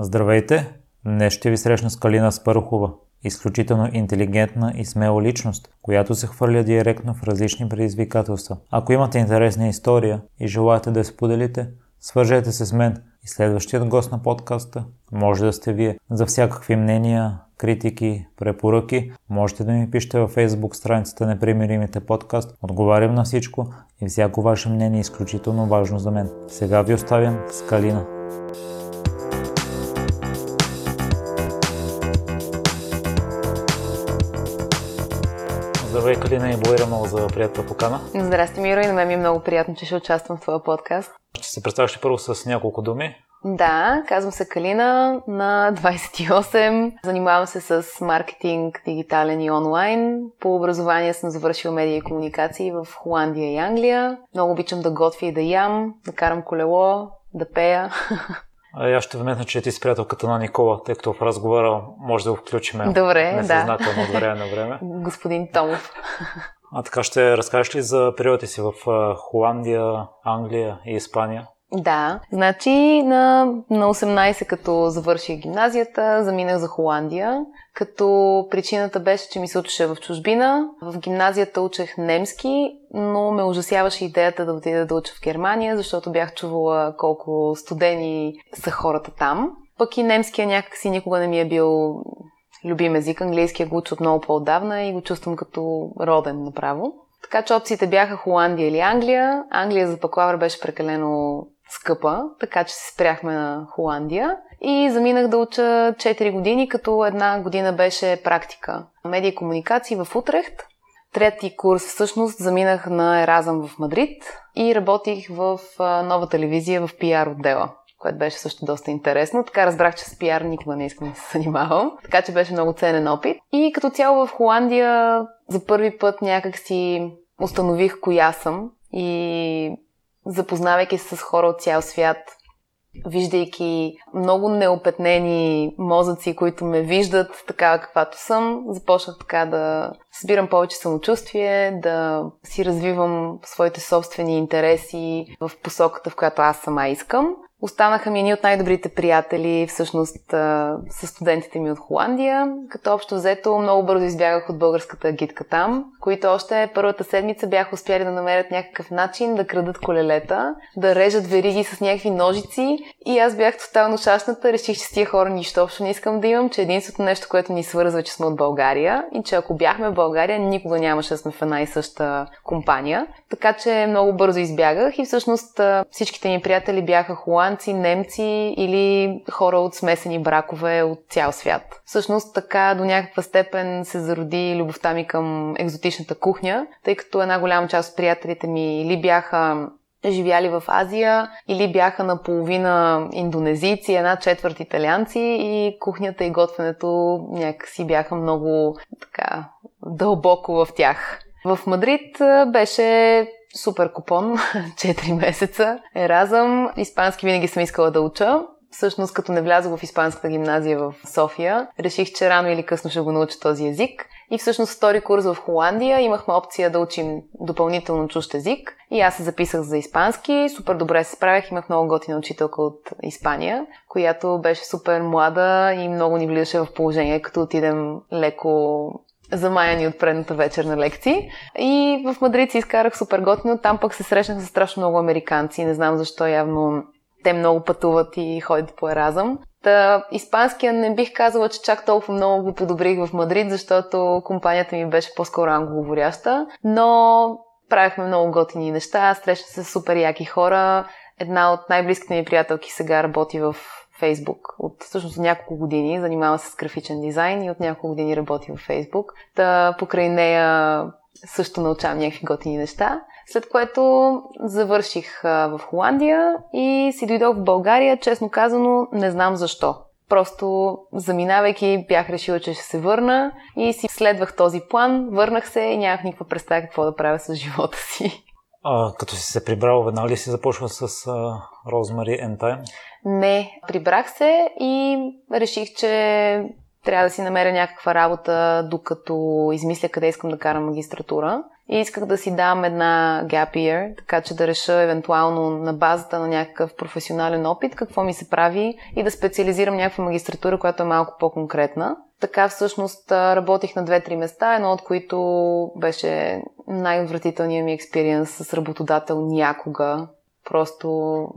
Здравейте! Днес ще ви срещна с Калина Спърхова, изключително интелигентна и смела личност, която се хвърля директно в различни предизвикателства. Ако имате интересна история и желаете да я споделите, свържете се с мен и следващият гост на подкаста може да сте вие. За всякакви мнения, критики, препоръки, можете да ми пишете във Facebook страницата Непримиримите подкаст. Отговарям на всичко и всяко ваше мнение е изключително важно за мен. Сега ви оставям с Калина. Здравей, Калина, и благодаря много за приятелата покана. Здрасти, Миро, и на мен ми е много приятно, че ще участвам в твоя подкаст. Ще се представяш първо с няколко думи. Да, казвам се Калина, на 28. Занимавам се с маркетинг, дигитален и онлайн. По образование съм завършила медия и комуникации в Холандия и Англия. Много обичам да готвя и да ям, да карам колело, да пея. А аз ще вметна, че ти си приятелката на Никола, тъй като в разговора може да го включим. Добре, да. от време на време. Господин Томов. А така ще разкажеш ли за периода си в Холандия, Англия и Испания? Да, значи на, на 18 като завърших гимназията, заминах за Холандия, като причината беше, че ми се учеше в чужбина. В гимназията учех немски, но ме ужасяваше идеята да отида да уча в Германия, защото бях чувала колко студени са хората там. Пък и немския някакси никога не ми е бил любим език. Английския го уча от много по-отдавна и го чувствам като роден направо. Така че опциите бяха Холандия или Англия. Англия за бакалавър беше прекалено скъпа, така че се спряхме на Холандия и заминах да уча 4 години, като една година беше практика. Медия и комуникации в Утрехт. Трети курс всъщност заминах на Еразъм в Мадрид и работих в нова телевизия в пиар отдела което беше също доста интересно. Така разбрах, че с пиар никога не искам да се занимавам. Така че беше много ценен опит. И като цяло в Холандия за първи път някак си установих коя съм и запознавайки се с хора от цял свят, виждайки много неопетнени мозъци, които ме виждат такава каквато съм, започнах така да събирам повече самочувствие, да си развивам своите собствени интереси в посоката, в която аз сама искам. Останаха ми едни от най-добрите приятели, всъщност с студентите ми от Холандия, като общо взето много бързо избягах от българската гидка там, които още първата седмица бяха успяли да намерят някакъв начин да крадат колелета, да режат вериги с някакви ножици и аз бях тотално шашната, реших, че с тия хора нищо общо не искам да имам, че единственото нещо, което ни свързва, че сме от България и че ако бяхме в България, никога нямаше да сме в една и съща компания. Така че много бързо избягах и всъщност всичките ми приятели бяха холандци, ирландци, немци или хора от смесени бракове от цял свят. Всъщност така до някаква степен се зароди любовта ми към екзотичната кухня, тъй като една голяма част от приятелите ми или бяха живяли в Азия или бяха наполовина индонезийци, една четвърт италианци и кухнята и готвенето някакси бяха много така дълбоко в тях. В Мадрид беше супер купон, 4 месеца, еразъм. Испански винаги съм искала да уча. Всъщност, като не влязох в испанската гимназия в София, реших, че рано или късно ще го науча този език. И всъщност втори курс в Холандия имахме опция да учим допълнително чужд език. И аз се записах за испански. Супер добре се справях. Имах много готина учителка от Испания, която беше супер млада и много ни влизаше в положение, като отидем леко замаяни от предната вечер на лекции. И в Мадрид си изкарах супер готино. Там пък се срещнах с страшно много американци. Не знам защо явно те много пътуват и ходят по еразъм. Та, испанския не бих казала, че чак толкова много го подобрих в Мадрид, защото компанията ми беше по-скоро англоговоряща, но правихме много готини неща, срещах се с супер яки хора. Една от най-близките ми приятелки сега работи в Фейсбук. От всъщност няколко години занимава се с графичен дизайн и от няколко години работи в Фейсбук. Та покрай нея също научавам някакви готини неща. След което завърших в Холандия и си дойдох в България, честно казано, не знам защо. Просто заминавайки бях решила, че ще се върна и си следвах този план, върнах се и нямах никаква представа какво да правя с живота си. А, като си се прибрал, веднага ли си започва с Розмари uh, Time? Не, прибрах се и реших, че трябва да си намеря някаква работа, докато измисля къде искам да карам магистратура. и исках да си дам една gap year, така че да реша евентуално на базата на някакъв професионален опит какво ми се прави и да специализирам някаква магистратура, която е малко по-конкретна. Така всъщност работих на две-три места, едно от които беше най-отвратителният ми експириенс с работодател някога. Просто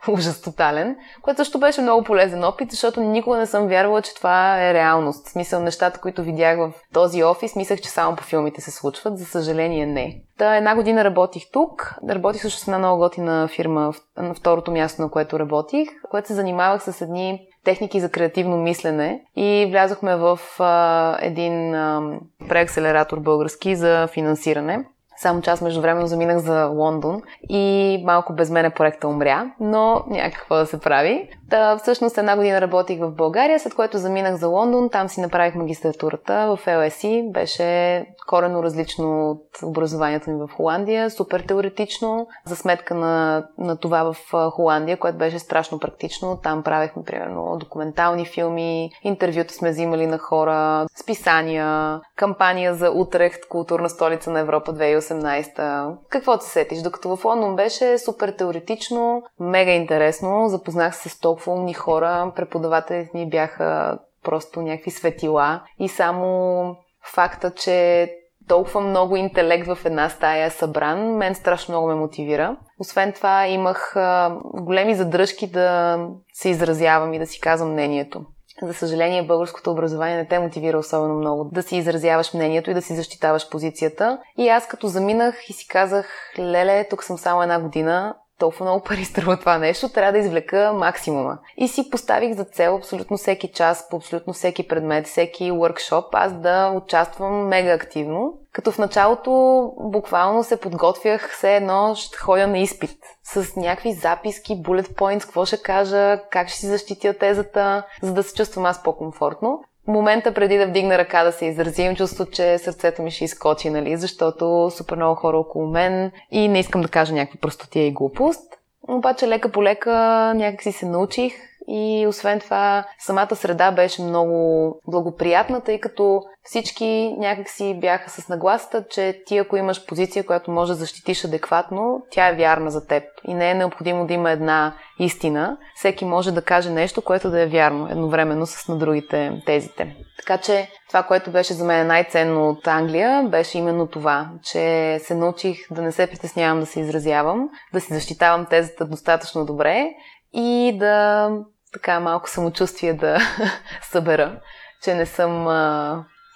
ужас тотален, което също беше много полезен опит, защото никога не съм вярвала, че това е реалност. В смисъл нещата, които видях в този офис, мислех, че само по филмите се случват. За съжаление не. Та една година работих тук. Работих също с една много готина фирма на второто място, на което работих, което се занимавах с едни техники за креативно мислене и влязохме в а, един а, преакселератор български за финансиране. Само че аз междувременно заминах за Лондон и малко без мене проекта умря, но някакво да се прави. Та, всъщност една година работих в България, след което заминах за Лондон, там си направих магистратурата в LSE. Беше корено различно от образованието ми в Холандия, супер теоретично, за сметка на, на това в Холандия, което беше страшно практично. Там правехме, примерно, документални филми, интервюта сме взимали на хора, списания, кампания за Утрехт, културна столица на Европа 2018. Какво се сетиш? Докато в Лондон беше супер теоретично, мега интересно, запознах се с толкова умни хора, преподавателите ми бяха просто някакви светила и само факта, че толкова много интелект в една стая е събран, мен страшно много ме мотивира. Освен това имах големи задръжки да се изразявам и да си казвам мнението. За съжаление, българското образование не те мотивира особено много да си изразяваш мнението и да си защитаваш позицията. И аз като заминах и си казах, леле, тук съм само една година, толкова много пари струва това нещо, трябва да извлека максимума. И си поставих за цел абсолютно всеки час, по абсолютно всеки предмет, всеки workshop, аз да участвам мега активно. Като в началото буквално се подготвях все едно ще ходя на изпит с някакви записки, bullet points, какво ще кажа, как ще си защитя тезата, за да се чувствам аз по-комфортно момента преди да вдигна ръка да се изрази, имам чувство, че сърцето ми ще изкочи, нали, защото супер много хора около мен и не искам да кажа някаква простотия и глупост. Обаче лека по лека някак си се научих и освен това самата среда беше много благоприятна, тъй като всички някакси бяха с нагласата, че ти ако имаш позиция, която може да защитиш адекватно, тя е вярна за теб. И не е необходимо да има една истина. Всеки може да каже нещо, което да е вярно, едновременно с на другите тезите. Така че това, което беше за мен най-ценно от Англия, беше именно това, че се научих да не се притеснявам да се изразявам, да си защитавам тезата достатъчно добре и да така малко самочувствие да събера, че не съм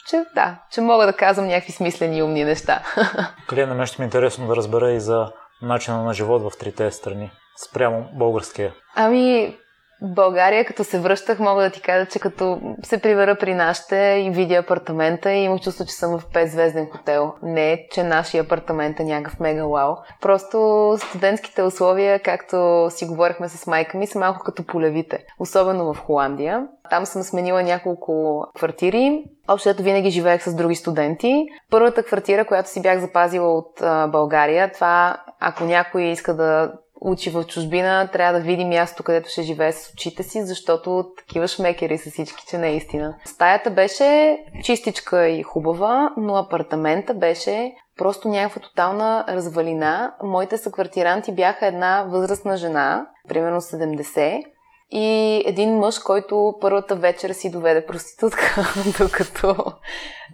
че да, че мога да казвам някакви смислени и умни неща. Къде на мен ще ми е интересно да разбера и за начина на живот в трите страни, спрямо българския. Ами, България, като се връщах, мога да ти кажа, че като се привера при нашите и видя апартамента и имах чувство, че съм в 5-звезден хотел. Не, че нашия апартамент е някакъв мега вау. Просто студентските условия, както си говорихме с майка ми, са малко като полевите. Особено в Холандия. Там съм сменила няколко квартири. Общото винаги живеех с други студенти. Първата квартира, която си бях запазила от а, България, това ако някой иска да учи в чужбина, трябва да види място, където ще живее с очите си, защото такива шмекери са всички, че не е. Стаята беше чистичка и хубава, но апартамента беше просто някаква тотална развалина. Моите съквартиранти бяха една възрастна жена, примерно 70, и един мъж, който първата вечер си доведе проститутка, докато,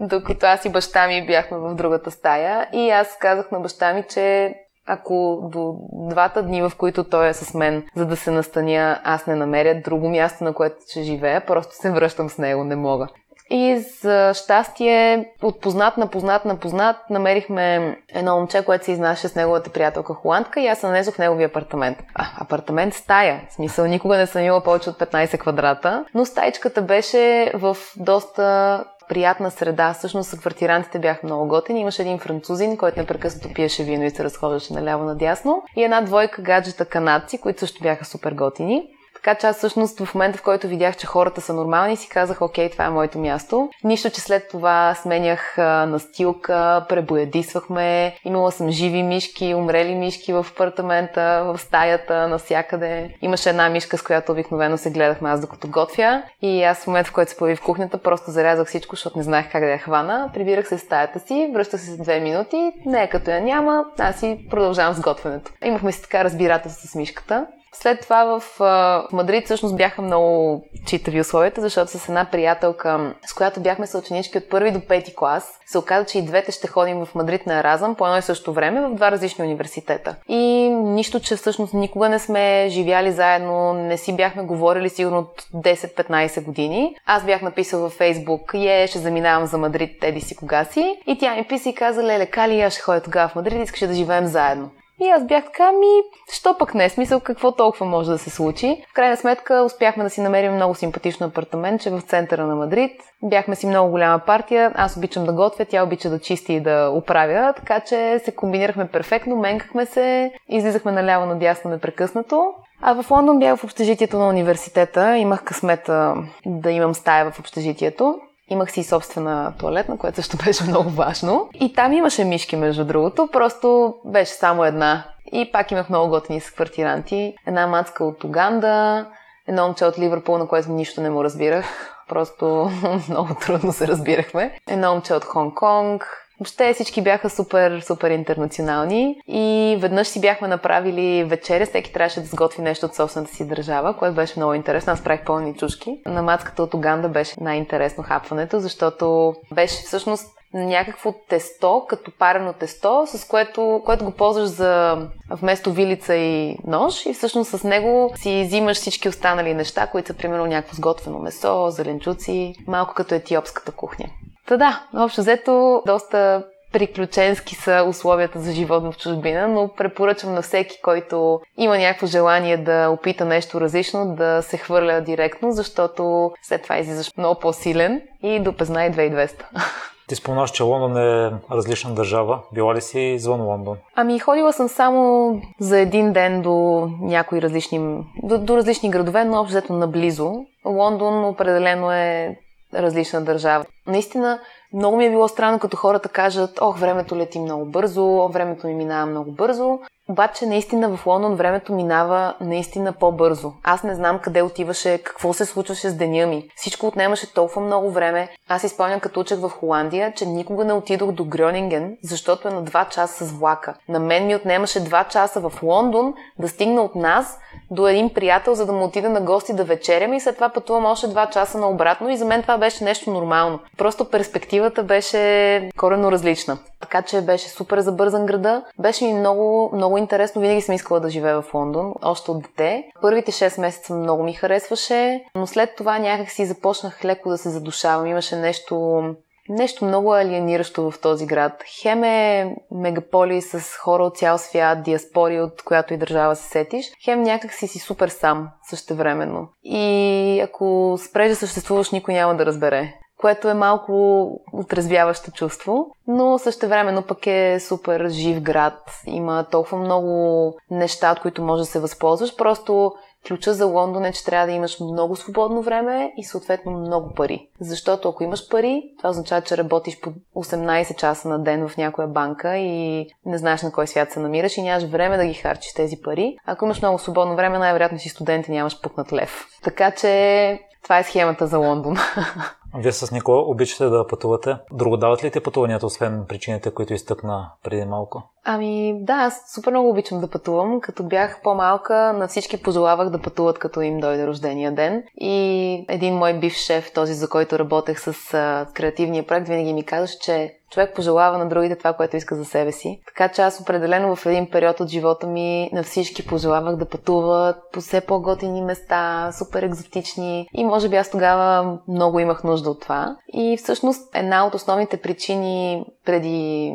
докато аз и баща ми бяхме в другата стая. И аз казах на баща ми, че ако до двата дни, в които той е с мен, за да се настаня, аз не намеря друго място, на което ще живея, просто се връщам с него, не мога. И за щастие, от познат на познат на познат, намерихме едно момче, което се изнася с неговата приятелка холандка и аз се нанесох неговия апартамент. А, апартамент стая. В смисъл, никога не съм имала повече от 15 квадрата, но стаичката беше в доста приятна среда. Всъщност квартирантите бяха много готини. Имаше един французин, който непрекъснато пиеше вино и се разхождаше наляво надясно. И една двойка гаджета канадци, които също бяха супер готини. Така че аз всъщност в момента, в който видях, че хората са нормални, си казах, окей, това е моето място. Нищо, че след това сменях настилка, пребоядисвахме, имала съм живи мишки, умрели мишки в апартамента, в стаята, навсякъде. Имаше една мишка, с която обикновено се гледахме аз докато готвя. И аз в момента, в който се появи в кухнята, просто зарязах всичко, защото не знаех как да я хвана. Прибирах се в стаята си, връщах се с две минути, не като я няма, аз си продължавам с готвенето. Имахме си така разбирателство с мишката. След това в, в Мадрид всъщност бяха много читави условията, защото с една приятелка, с която бяхме съученички от първи до пети клас, се оказа, че и двете ще ходим в Мадрид на Еразъм по едно и също време в два различни университета. И нищо, че всъщност никога не сме живяли заедно, не си бяхме говорили сигурно от 10-15 години. Аз бях написала във Фейсбук, е, ще заминавам за Мадрид, еди си кога си. И тя ми писа и каза, леле, Кали, аз ще ходя тогава в Мадрид, искаше да живеем заедно. И аз бях така, ми, що пък не, смисъл какво толкова може да се случи. В крайна сметка успяхме да си намерим много симпатично апартаментче в центъра на Мадрид. Бяхме си много голяма партия, аз обичам да готвя, тя обича да чисти и да оправя, така че се комбинирахме перфектно, менкахме се, излизахме наляво надясно непрекъснато. А в Лондон бях в общежитието на университета, имах късмета да имам стая в общежитието. Имах си собствена туалетна, което също беше много важно. И там имаше мишки, между другото, просто беше само една. И пак имах много готини с квартиранти. Една мацка от Уганда, едно момче от Ливърпул, на което нищо не му разбирах. Просто много трудно се разбирахме. Едно момче от Хонг-Конг, Въобще всички бяха супер, супер интернационални и веднъж си бяхме направили вечеря, всеки трябваше да сготви нещо от собствената си държава, което беше много интересно. Аз правих пълни чушки. На мацката от Уганда беше най-интересно хапването, защото беше всъщност някакво тесто, като парено тесто, с което, което го ползваш за вместо вилица и нож и всъщност с него си взимаш всички останали неща, които са примерно някакво сготвено месо, зеленчуци, малко като етиопската кухня. Та да, общо взето доста приключенски са условията за живот в чужбина, но препоръчвам на всеки, който има някакво желание да опита нещо различно, да се хвърля директно, защото след това излизаш много по-силен и допознай 2200. Ти спомнаш, че Лондон е различна държава. Била ли си извън Лондон? Ами ходила съм само за един ден до някои различни, до, до различни градове, но общо наблизо. Лондон определено е различна държава. Наистина, много ми е било странно, като хората кажат, ох, времето лети много бързо, времето ми минава много бързо. Обаче, наистина в Лондон времето минава наистина по-бързо. Аз не знам къде отиваше, какво се случваше с деня ми. Всичко отнемаше толкова много време. Аз изпълням като учех в Холандия, че никога не отидох до Грёнинген, защото е на 2 часа с влака. На мен ми отнемаше 2 часа в Лондон да стигна от нас до един приятел, за да му отида на гости да вечерям и след това пътувам още 2 часа на обратно и за мен това беше нещо нормално. Просто перспективата беше корено различна. Така че беше супер забързан града. Беше ми много, много интересно. Винаги съм искала да живея в Лондон, още от дете. Първите 6 месеца много ми харесваше, но след това някак си започнах леко да се задушавам. Имаше нещо нещо много алиениращо в този град. Хем е мегаполис с хора от цял свят, диаспори, от която и държава се сетиш. Хем някак си си супер сам същевременно. И ако спреш да съществуваш, никой няма да разбере което е малко отрезвяващо чувство, но също времено пък е супер жив град. Има толкова много неща, от които можеш да се възползваш. Просто ключа за Лондон е, че трябва да имаш много свободно време и съответно много пари. Защото ако имаш пари, това означава, че работиш по 18 часа на ден в някоя банка и не знаеш на кой свят се намираш и нямаш време да ги харчиш тези пари. Ако имаш много свободно време, най-вероятно си студент и нямаш пукнат лев. Така че това е схемата за Лондон. Вие с Никола обичате да пътувате. Друго дават ли те пътуванията, освен причините, които изтъкна преди малко? Ами да, аз супер много обичам да пътувам. Като бях по-малка, на всички пожелавах да пътуват, като им дойде рождения ден. И един мой бив шеф, този за който работех с а, креативния проект, винаги ми казваше, че човек пожелава на другите това, което иска за себе си. Така че аз определено в един период от живота ми на всички пожелавах да пътуват по все по-готини места, супер екзотични. И може би аз тогава много имах нужда от това. И всъщност една от основните причини преди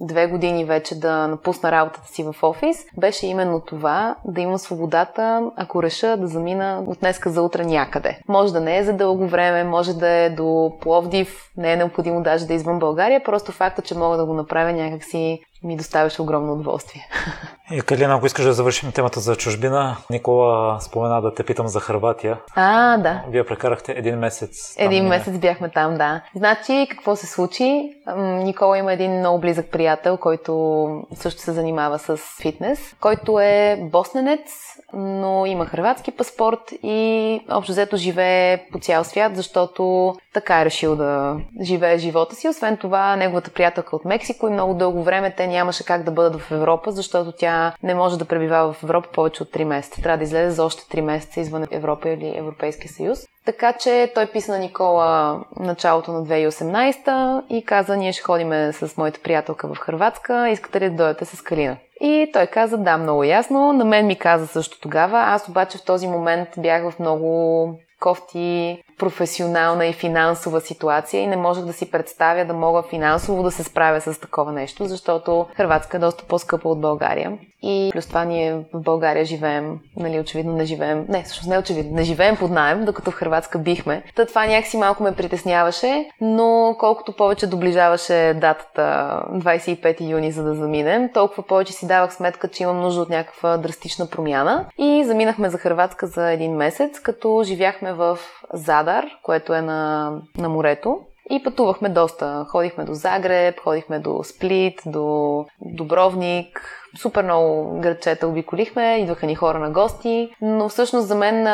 две години вече да напусна работата си в офис, беше именно това, да имам свободата, ако реша да замина от днеска за утре някъде. Може да не е за дълго време, може да е до Пловдив, не е необходимо даже да е извън България, просто факта, че мога да го направя някакси ми доставяше огромно удоволствие. И Калина, ако искаш да завършим темата за чужбина, Никола спомена да те питам за Харватия. А, да. Вие прекарахте един месец. Там един месец бяхме там, да. Значи, какво се случи? Никола има един много близък приятел, който също се занимава с фитнес, който е босненец, но има хрватски паспорт и общо взето живее по цял свят, защото така е решил да живее живота си. Освен това, неговата приятелка от Мексико и много дълго време те нямаше как да бъдат в Европа, защото тя не може да пребивава в Европа повече от 3 месеца. Трябва да излезе за още 3 месеца извън Европа или Европейския съюз. Така че той писа на Никола началото на 2018 и каза, ние ще ходиме с моята приятелка в Хрватска, искате ли да дойдете с Калина? И той каза, да, много ясно. На мен ми каза също тогава. Аз обаче в този момент бях в много кофти професионална и финансова ситуация и не можех да си представя да мога финансово да се справя с такова нещо, защото Хрватска е доста по-скъпа от България. И плюс това ние в България живеем, нали, очевидно не живеем, не, всъщност не очевидно, не живеем под найем, докато в Хрватска бихме. Та това някакси малко ме притесняваше, но колкото повече доближаваше датата 25 юни, за да заминем, толкова повече си давах сметка, че имам нужда от някаква драстична промяна. И заминахме за Хрватска за един месец, като живяхме в Задар, което е на, на морето. И пътувахме доста. Ходихме до Загреб, ходихме до Сплит, до Добровник. Супер много градчета обиколихме, идваха ни хора на гости. Но всъщност за мен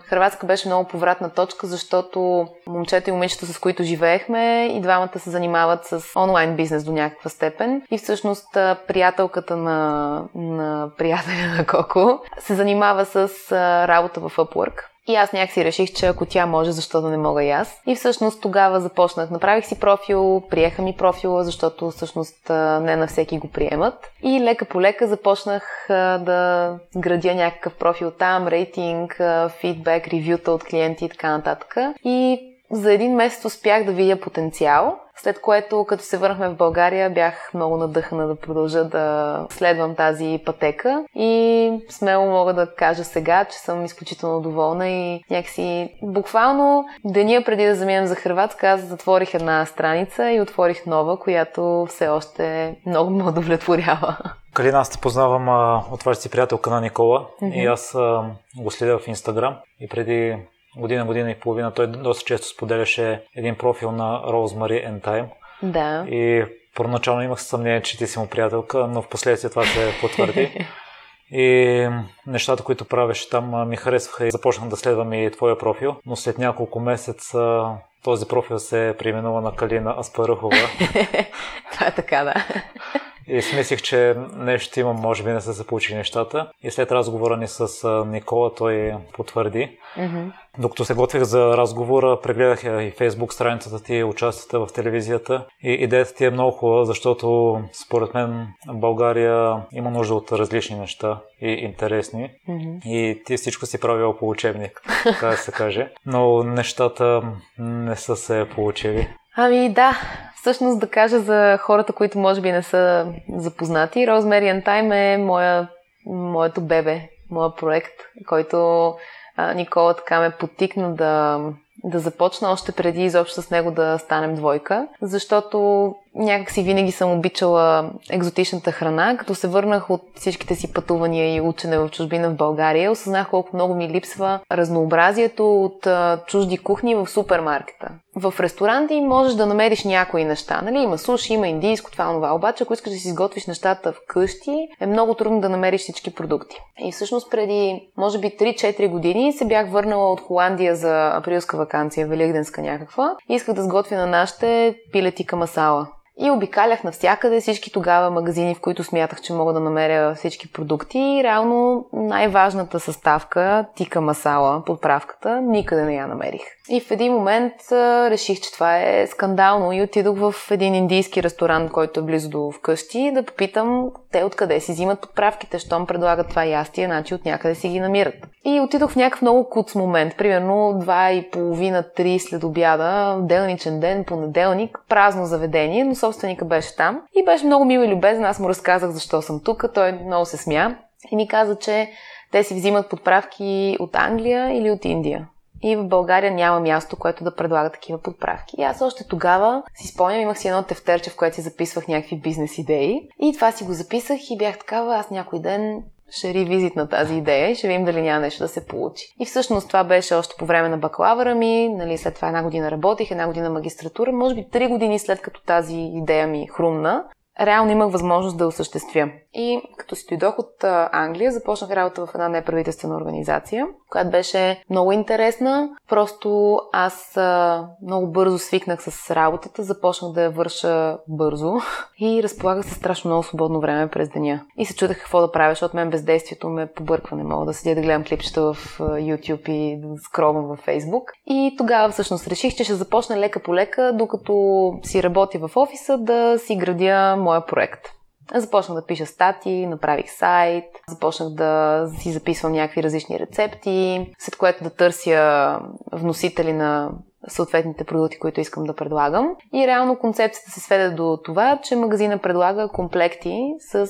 Хрватска беше много повратна точка, защото момчета и момичета, с които живеехме, и двамата се занимават с онлайн бизнес до някаква степен. И всъщност приятелката на, на приятеля на Коко се занимава с работа в Upwork. И аз някакси реших, че ако тя може, защо да не мога и аз. И всъщност тогава започнах. Направих си профил, приеха ми профила, защото всъщност не на всеки го приемат. И лека по лека започнах да градя някакъв профил там, рейтинг, фидбек, ревюта от клиенти и така нататък. И за един месец успях да видя потенциал, след което, като се върнахме в България, бях много надъхана да продължа да следвам тази пътека и смело мога да кажа сега, че съм изключително доволна и някакси буквално деня преди да заминем за Хрватска, аз затворих една страница и отворих нова, която все още много ме удовлетворява. Калина, аз те познавам а, от вашата си приятелка на Никола mm-hmm. и аз а, го следя в Инстаграм и преди година, година и половина той доста често споделяше един профил на Rosemary and Time. Да. И първоначално имах съмнение, че ти си му приятелка, но в последствие това се потвърди. И нещата, които правеше там ми харесваха и започнах да следвам и твоя профил, но след няколко месеца този профил се преименува на Калина Аспарухова. това е така, да. И си мислих, че нещо ще имам, може би не са се получили нещата. И след разговора ни с Никола, той потвърди. Mm-hmm. Докато се готвих за разговора, прегледах и фейсбук страницата ти, участията в телевизията. И идеята ти е много хубава, защото според мен България има нужда от различни неща и интересни. Mm-hmm. И ти всичко си правил по учебник, така да се каже. Но нещата не са се получили. Ами да, всъщност да кажа за хората, които може би не са запознати, Rosemary and Time е моя, моето бебе, моя проект, който а, Никола така ме потикна да, да започна още преди изобщо с него да станем двойка, защото някак си винаги съм обичала екзотичната храна. Като се върнах от всичките си пътувания и учене в чужбина в България, осъзнах колко много ми липсва разнообразието от чужди кухни в супермаркета. В ресторанти можеш да намериш някои неща. Нали? Има суши, има индийско, това, това. Обаче, ако искаш да си изготвиш нещата вкъщи, е много трудно да намериш всички продукти. И всъщност преди, може би, 3-4 години се бях върнала от Холандия за априлска вакансия, великденска някаква. И исках да сготвя на нашите пилетика масала. И обикалях навсякъде всички тогава магазини, в които смятах, че мога да намеря всички продукти. И реално най-важната съставка, тика масала, подправката, никъде не я намерих. И в един момент реших, че това е скандално и отидох в един индийски ресторант, който е близо до вкъщи, да попитам те откъде си взимат подправките, щом предлагат това ястие, значи от някъде си ги намират. И отидох в някакъв много куц момент, примерно два и половина, три след обяда, делничен ден, понеделник, празно заведение, но собственика беше там и беше много мил и любезен. Аз му разказах защо съм тук, той много се смя и ми каза, че те си взимат подправки от Англия или от Индия. и в България няма място, което да предлага такива подправки. И аз още тогава си спомням, имах си едно тефтерче, в което си записвах някакви бизнес идеи и това си го записах и бях такава, аз някой ден ще ревизит на тази идея и ще видим дали няма нещо да се получи. И всъщност това беше още по време на бакалавъра ми, нали, след това една година работих, една година магистратура, може би три години след като тази идея ми хрумна, реално имах възможност да осъществя. И като си дойдох от Англия, започнах работа в една неправителствена организация, която беше много интересна. Просто аз много бързо свикнах с работата, започнах да я върша бързо и разполагах се страшно много свободно време през деня. И се чудех какво да правя, защото мен бездействието ме побърква. Не мога да седя да гледам клипчета в YouTube и да скровам във Facebook. И тогава всъщност реших, че ще започна лека по лека, докато си работя в офиса, да си градя моя проект. Започнах да пиша статии, направих сайт, започнах да си записвам някакви различни рецепти, след което да търся вносители на съответните продукти, които искам да предлагам. И реално концепцията се сведе до това, че магазина предлага комплекти с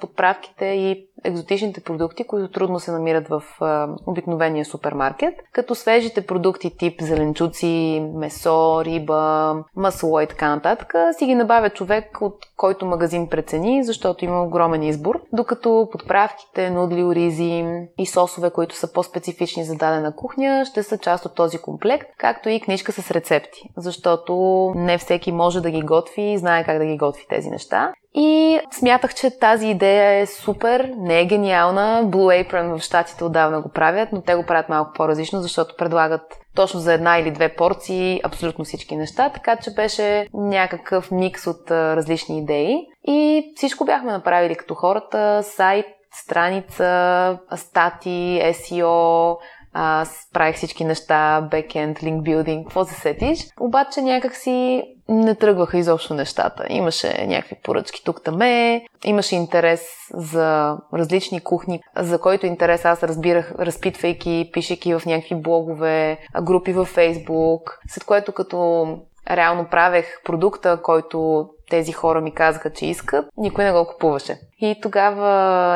подправките и екзотичните продукти, които трудно се намират в а, обикновения супермаркет, като свежите продукти тип зеленчуци, месо, риба, масло и така нататък, си ги набавя човек, от който магазин прецени, защото има огромен избор, докато подправките, нудли, оризи и сосове, които са по-специфични за дадена кухня, ще са част от този комплект, както и книжка с рецепти, защото не всеки може да ги готви и знае как да ги готви тези неща. И смятах, че тази идея е супер, не е гениална. Blue Apron в щатите отдавна го правят, но те го правят малко по-различно, защото предлагат точно за една или две порции абсолютно всички неща, така че беше някакъв микс от различни идеи. И всичко бяхме направили като хората, сайт, страница, стати, SEO, аз правих всички неща, бекенд, линк билдинг, какво се сетиш. Обаче някак си не тръгваха изобщо нещата. Имаше някакви поръчки тук таме, имаше интерес за различни кухни, за който интерес аз разбирах, разпитвайки, пишейки в някакви блогове, групи във Фейсбук, след което като реално правех продукта, който тези хора ми казаха, че искат, никой не го купуваше. И тогава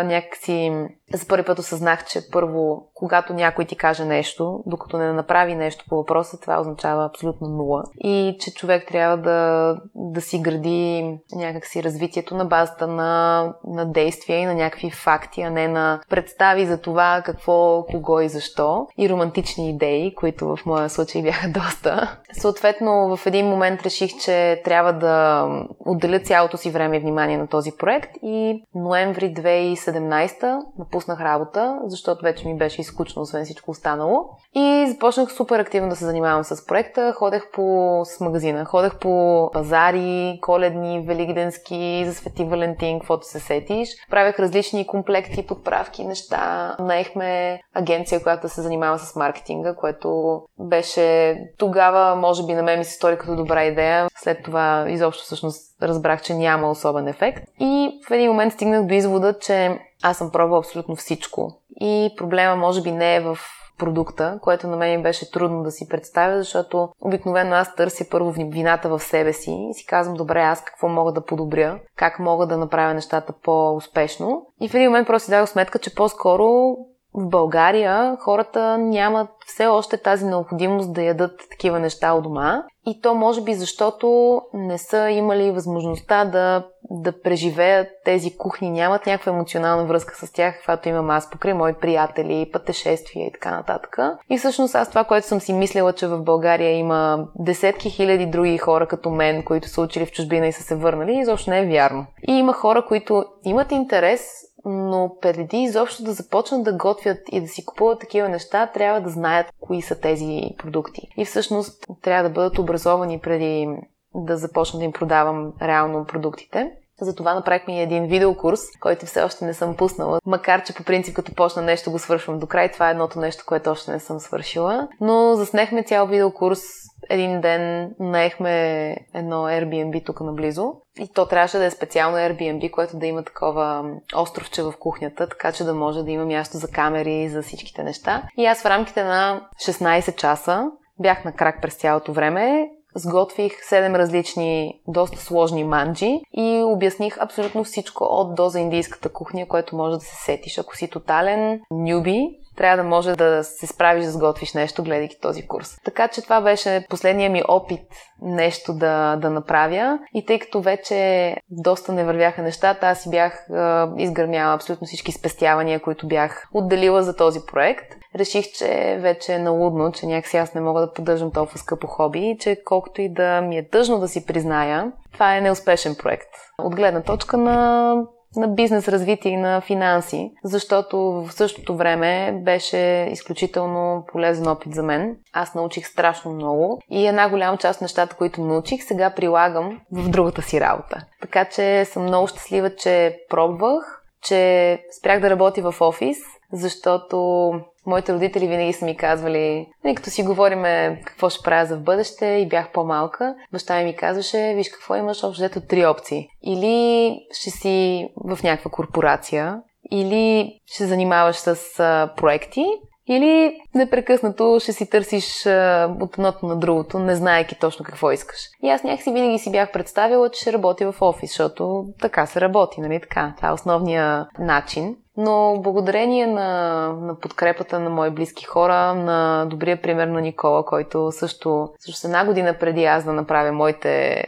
някакси за първи път осъзнах, че първо, когато някой ти каже нещо, докато не направи нещо по въпроса, това означава абсолютно нула. И че човек трябва да, да си гради някакси развитието на базата на, на действия и на някакви факти, а не на представи за това какво, кого и защо. И романтични идеи, които в моя случай бяха доста. Съответно, в един момент реших, че трябва да отделя цялото си време и внимание на този проект и ноември 2017 напуснах работа, защото вече ми беше изкучно, освен всичко останало. И започнах супер активно да се занимавам с проекта. Ходех по с магазина, ходех по пазари, коледни, великденски, за Свети Валентин, каквото се сетиш. Правех различни комплекти, подправки, неща. Наехме агенция, която се занимава с маркетинга, което беше тогава, може би на мен ми се стори като добра идея. След това изобщо всъщност разбрах, че няма особен ефект. И в един момент стигнах до извода, че аз съм пробвала абсолютно всичко. И проблема може би не е в продукта, което на мен беше трудно да си представя, защото обикновено аз търся първо вината в себе си и си казвам, добре, аз какво мога да подобря, как мога да направя нещата по-успешно. И в един момент просто си дадох сметка, че по-скоро в България хората нямат все още тази необходимост да ядат такива неща от дома. И то може би защото не са имали възможността да, да преживеят тези кухни, нямат някаква емоционална връзка с тях, каквато имам аз покрай мои приятели, пътешествия и така нататък. И всъщност аз това, което съм си мислила, че в България има десетки хиляди други хора като мен, които са учили в чужбина и са се върнали, изобщо не е вярно. И има хора, които имат интерес но преди изобщо да започнат да готвят и да си купуват такива неща, трябва да знаят кои са тези продукти. И всъщност трябва да бъдат образовани преди да започна да им продавам реално продуктите. Затова направихме един видеокурс, който все още не съм пуснала. Макар, че по принцип като почна нещо го свършвам до край, това е едното нещо, което още не съм свършила. Но заснехме цял видеокурс един ден наехме едно Airbnb тук наблизо и то трябваше да е специално Airbnb, което да има такова островче в кухнята, така че да може да има място за камери, за всичките неща. И аз в рамките на 16 часа бях на крак през цялото време. сготвих 7 различни, доста сложни манджи и обясних абсолютно всичко от до за индийската кухня, което може да се сетиш. Ако си тотален нюби, трябва да може да се справиш да сготвиш нещо, гледайки този курс. Така че това беше последния ми опит нещо да, да направя. И тъй като вече доста не вървяха нещата, аз си бях е, изгърмяла абсолютно всички спестявания, които бях отделила за този проект. Реших, че вече е налудно, че някакси аз не мога да поддържам толкова скъпо хоби и че колкото и да ми е тъжно да си призная, това е неуспешен проект. От гледна точка на на бизнес развитие и на финанси, защото в същото време беше изключително полезен опит за мен. Аз научих страшно много и една голяма част от нещата, които научих, сега прилагам в другата си работа. Така че съм много щастлива, че пробвах, че спрях да работя в офис, защото моите родители винаги са ми казвали, нали, като си говориме какво ще правя за в бъдеще и бях по-малка, баща ми казваше, виж какво имаш общо взето три опции. Или ще си в някаква корпорация, или ще занимаваш с а, проекти, или непрекъснато ще си търсиш а, от едното на другото, не знаеки точно какво искаш. И аз някакси винаги си бях представила, че ще работя в офис, защото така се работи, нали така? Това е основния начин. Но благодарение на, на подкрепата на мои близки хора, на добрия пример на Никола, който също, също една година преди аз да направя моите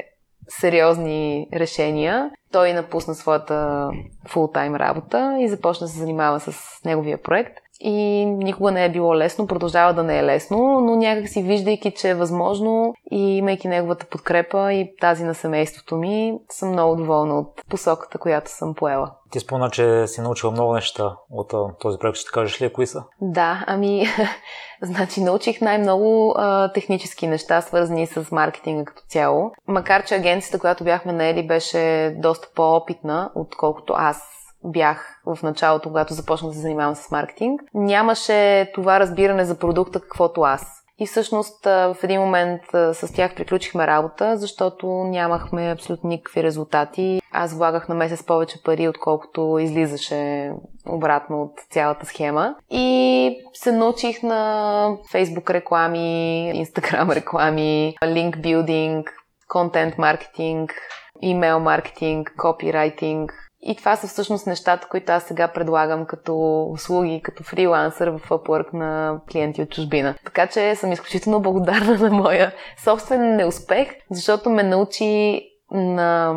сериозни решения, той напусна своята фултайм работа и започна да се занимава с неговия проект и никога не е било лесно, продължава да не е лесно, но някак си виждайки, че е възможно и имайки неговата подкрепа и тази на семейството ми, съм много доволна от посоката, която съм поела. Ти спомна, че си научила много неща от този проект. Ще кажеш ли кои са? Да, ами, значи научих най-много а, технически неща, свързани с маркетинга като цяло. Макар, че агенцията, която бяхме наели, беше доста по-опитна, отколкото аз бях в началото, когато започнах да се занимавам с маркетинг, нямаше това разбиране за продукта, каквото аз. И всъщност в един момент с тях приключихме работа, защото нямахме абсолютно никакви резултати. Аз влагах на месец повече пари, отколкото излизаше обратно от цялата схема. И се научих на Facebook реклами, Instagram реклами, link building, контент маркетинг, имейл маркетинг, копирайтинг, и това са всъщност нещата, които аз сега предлагам като услуги, като фрилансър в Upwork на клиенти от чужбина. Така че съм изключително благодарна на моя собствен неуспех, защото ме научи на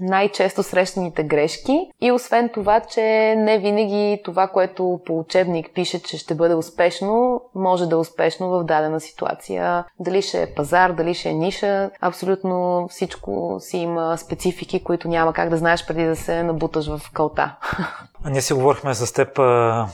най-често срещаните грешки и освен това, че не винаги това, което по учебник пише, че ще бъде успешно, може да е успешно в дадена ситуация. Дали ще е пазар, дали ще е ниша, абсолютно всичко си има специфики, които няма как да знаеш преди да се набуташ в кълта. Ние си говорихме с теб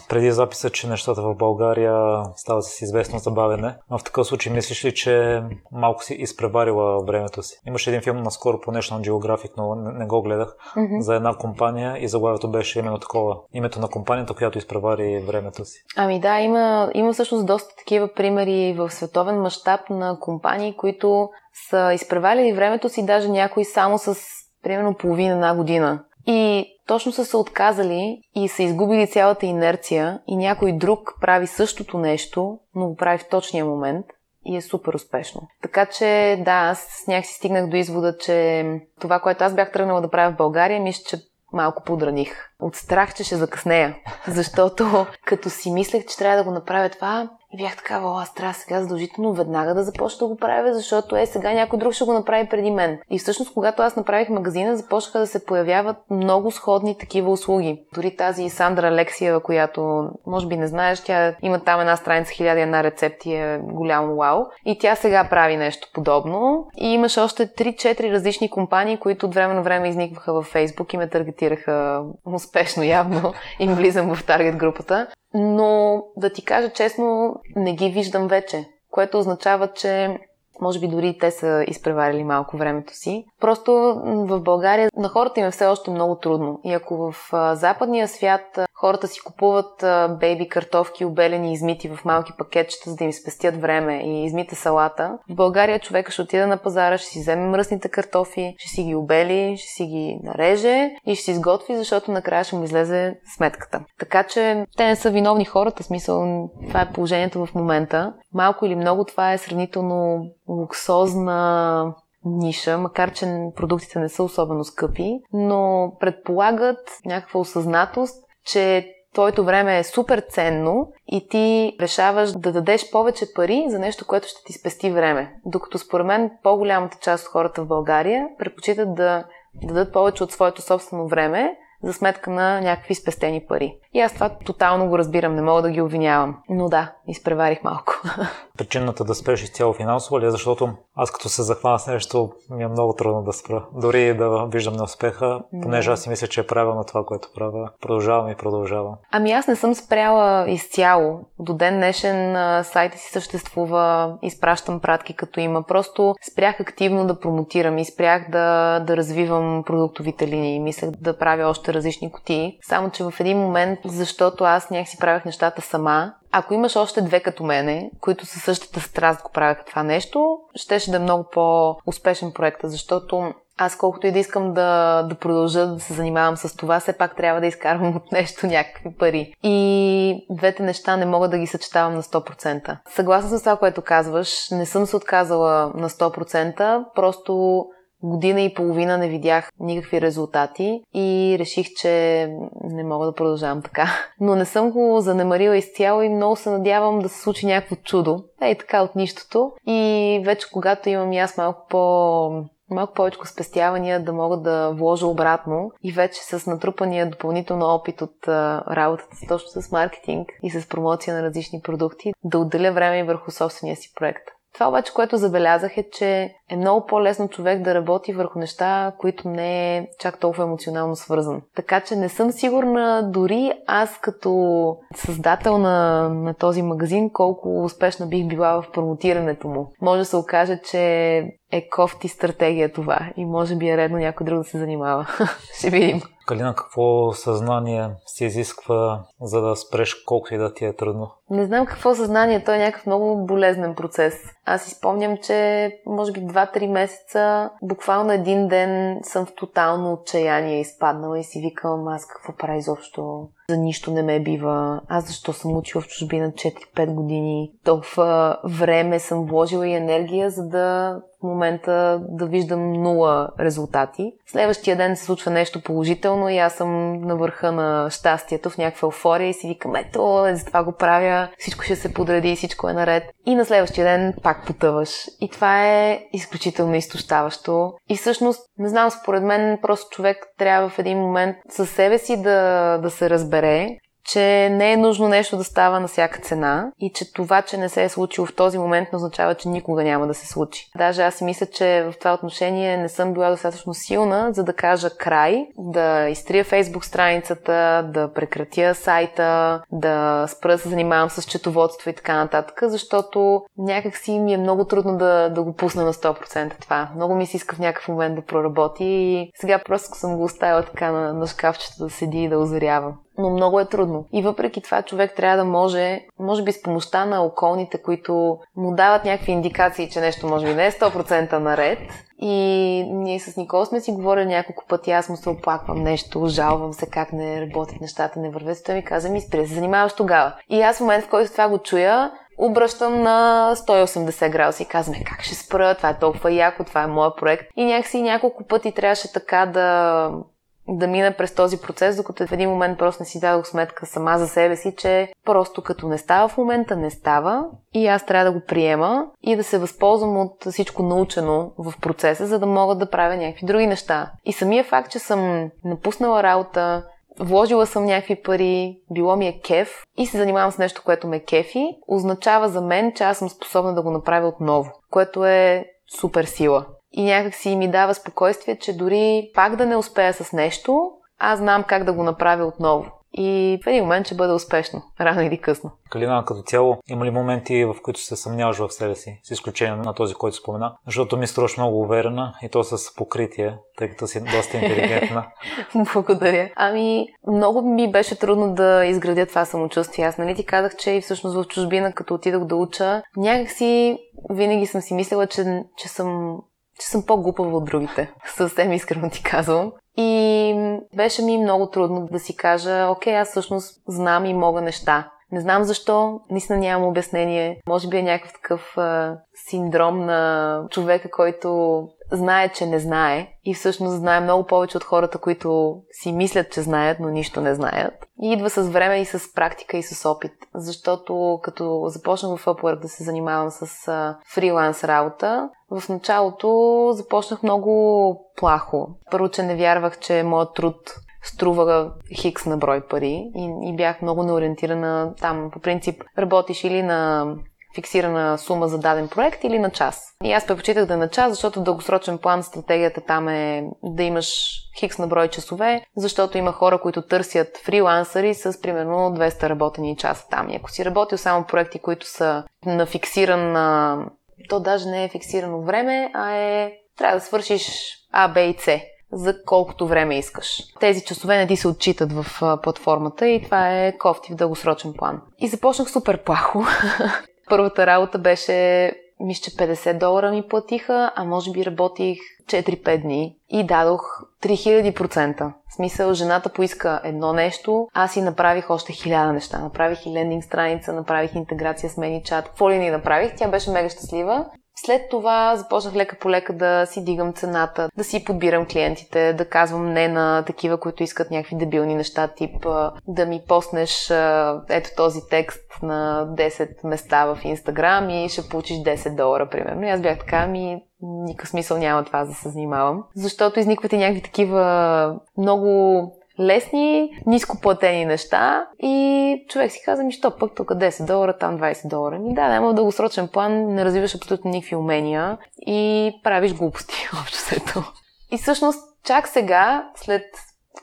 преди записа, че нещата в България стават с известно забавене. Но в такъв случай мислиш ли, че малко си изпреварила времето си? Имаше един филм наскоро по National Geographic, но не, не го гледах, mm-hmm. за една компания и заглавието беше именно такова. Името на компанията, която изпревари времето си. Ами да, има, има всъщност доста такива примери в световен мащаб на компании, които са изпреварили времето си, даже някои само с примерно половина една година. И точно са се отказали и са изгубили цялата инерция и някой друг прави същото нещо, но го прави в точния момент и е супер успешно. Така че да, аз някакси стигнах до извода, че това, което аз бях тръгнала да правя в България, мисля, че малко подраних. От страх, че ще закъснея. Защото като си мислех, че трябва да го направя това, и бях такава, аз трябва сега задължително веднага да започна да го правя, защото е сега някой друг ще го направи преди мен. И всъщност, когато аз направих магазина, започнаха да се появяват много сходни такива услуги. Дори тази Сандра Алексиева, която може би не знаеш, тя има там една страница хиляди една рецепти, е голямо вау. И тя сега прави нещо подобно. И имаше още 3-4 различни компании, които от време на време изникваха във Фейсбук и ме таргетираха успешно явно. Им влизам в таргет групата но да ти кажа честно, не ги виждам вече, което означава, че може би дори те са изпреварили малко времето си. Просто в България на хората им е все още много трудно. И ако в западния свят хората си купуват бейби картофки, обелени и измити в малки пакетчета, за да им спестят време и измита салата, в България човека ще отиде на пазара, ще си вземе мръсните картофи, ще си ги обели, ще си ги нареже и ще си изготви, защото накрая ще му излезе сметката. Така че те не са виновни хората, смисъл това е положението в момента. малко или много това е сравнително луксозна ниша, макар че продуктите не са особено скъпи, но предполагат някаква осъзнатост, че твоето време е супер ценно и ти решаваш да дадеш повече пари за нещо, което ще ти спести време. Докато според мен по-голямата част от хората в България предпочитат да дадат повече от своето собствено време, за сметка на някакви спестени пари. И аз това тотално го разбирам, не мога да ги обвинявам. Но да, изпреварих малко. Причината да спреш изцяло финансово ли е, защото аз като се захвана с нещо, ми е много трудно да спра. Дори да виждам неуспеха, понеже аз си мисля, че е правилно това, което правя. Продължавам и продължавам. Ами аз не съм спряла изцяло. До ден днешен сайта си съществува, изпращам пратки като има. Просто спрях активно да промотирам и спрях да, да развивам продуктовите линии. Мислех да правя още различни кутии. Само, че в един момент, защото аз някакси правях нещата сама, ако имаш още две като мене, които със същата страст го правяха това нещо, щеше да е много по-успешен проект, защото аз колкото и да искам да, да продължа да се занимавам с това, все пак трябва да изкарвам от нещо някакви пари. И двете неща не мога да ги съчетавам на 100%. Съгласна с това, което казваш. Не съм се отказала на 100%, просто година и половина не видях никакви резултати и реших, че не мога да продължавам така. Но не съм го занемарила изцяло и много се надявам да се случи някакво чудо. Ей така от нищото. И вече когато имам и аз малко по малко повече спестявания да мога да вложа обратно и вече с натрупания допълнително опит от а, работата си точно с маркетинг и с промоция на различни продукти, да отделя време и върху собствения си проект. Това обаче, което забелязах е, че е много по-лесно човек да работи върху неща, които не е чак толкова емоционално свързан. Така че не съм сигурна дори аз като създател на, на този магазин колко успешна бих била в промотирането му. Може да се окаже, че е кофти стратегия това и може би е редно някой друг да се занимава. Ще видим. Калина, какво съзнание се изисква, за да спреш колко и да ти е трудно? Не знам какво съзнание, той е някакъв много болезнен процес. Аз изпомням, че може би 2-3 месеца, буквално един ден съм в тотално отчаяние изпаднала и си викам аз какво правя изобщо за нищо не ме бива. Аз защо съм учила в чужбина 4-5 години. Толкова време съм вложила и енергия, за да в момента да виждам нула резултати. Следващия ден се случва нещо положително и аз съм на върха на щастието в някаква еуфория и си викам, ето, за това го правя, всичко ще се подреди, всичко е наред. И на следващия ден пак потъваш. И това е изключително изтощаващо. И всъщност, не знам, според мен просто човек трябва в един момент със себе си да, да се разбере, че не е нужно нещо да става на всяка цена и че това, че не се е случило в този момент, не означава, че никога няма да се случи. Даже аз мисля, че в това отношение не съм била достатъчно силна, за да кажа край, да изтрия фейсбук страницата, да прекратя сайта, да спра да се занимавам с четоводство и така нататък, защото някак си ми е много трудно да, да го пусна на 100% това. Много ми се иска в някакъв момент да проработи и сега просто съм го оставила така на, на шкафчето да седи и да озарява но много е трудно. И въпреки това човек трябва да може, може би с помощта на околните, които му дават някакви индикации, че нещо може би не е 100% наред. И ние с Никол сме си говорили няколко пъти, аз му се оплаквам нещо, жалвам се как не работят нещата, не вървят. Той ми каза, ми спри се занимаваш тогава. И аз в момент, в който това го чуя, обръщам на 180 градуса и казвам, «Е, как ще спра, това е толкова яко, това е моят проект. И някакси няколко пъти трябваше така да да мина през този процес, докато в един момент просто не си дадох сметка сама за себе си, че просто като не става в момента, не става и аз трябва да го приема и да се възползвам от всичко научено в процеса, за да мога да правя някакви други неща. И самия факт, че съм напуснала работа, вложила съм някакви пари, било ми е кеф и се занимавам с нещо, което ме кефи, означава за мен, че аз съм способна да го направя отново, което е супер сила и някак си ми дава спокойствие, че дори пак да не успея с нещо, аз знам как да го направя отново. И в един момент ще бъде успешно, рано или късно. Калина, като цяло, има ли моменти, в които се съмняваш в себе си, с изключение на този, който спомена? Защото ми струваш много уверена и то с покритие, тъй като си доста интелигентна. Благодаря. Ами, много ми беше трудно да изградя това самочувствие. Аз нали ти казах, че и всъщност в чужбина, като отидох да уча, някакси винаги съм си мислила, че, че съм че съм по-глупава от другите. Съвсем искрено ти казвам. И беше ми много трудно да си кажа, окей, аз всъщност знам и мога неща. Не знам защо, наистина нямам обяснение. Може би е някакъв такъв синдром на човека, който знае, че не знае и всъщност знае много повече от хората, които си мислят, че знаят, но нищо не знаят. И идва с време и с практика и с опит. Защото като започнах в Upwork да се занимавам с фриланс работа, в началото започнах много плахо. Първо, че не вярвах, че моят труд струва хикс на брой пари и, и бях много неориентирана там. По принцип работиш или на фиксирана сума за даден проект или на час. И аз предпочитах да е на час, защото в дългосрочен план стратегията там е да имаш хикс на брой часове, защото има хора, които търсят фрилансъри с примерно 200 работени часа там. И ако си работил само проекти, които са на фиксиран, то даже не е фиксирано време, а е трябва да свършиш А, Б и С за колкото време искаш. Тези часове не ти се отчитат в платформата и това е кофти в дългосрочен план. И започнах супер плахо. Първата работа беше, мисля, че 50 долара ми платиха, а може би работих 4-5 дни и дадох 3000%. В смисъл, жената поиска едно нещо, аз си направих още хиляда неща. Направих и лендинг страница, направих интеграция с ManyChat. Какво ли ни направих? Тя беше мега щастлива след това започнах лека по лека да си дигам цената, да си подбирам клиентите, да казвам не на такива, които искат някакви дебилни неща, тип да ми поснеш ето този текст на 10 места в Инстаграм и ще получиш 10 долара, примерно. И аз бях така, ми никакъв смисъл няма това да се занимавам. Защото изникват и някакви такива много лесни, нископлатени неща и човек си каза, ми що пък тук 10 долара, там 20 долара. Ми да, няма в дългосрочен план, не развиваш абсолютно никакви умения и правиш глупости, общо сето. И всъщност, чак сега, след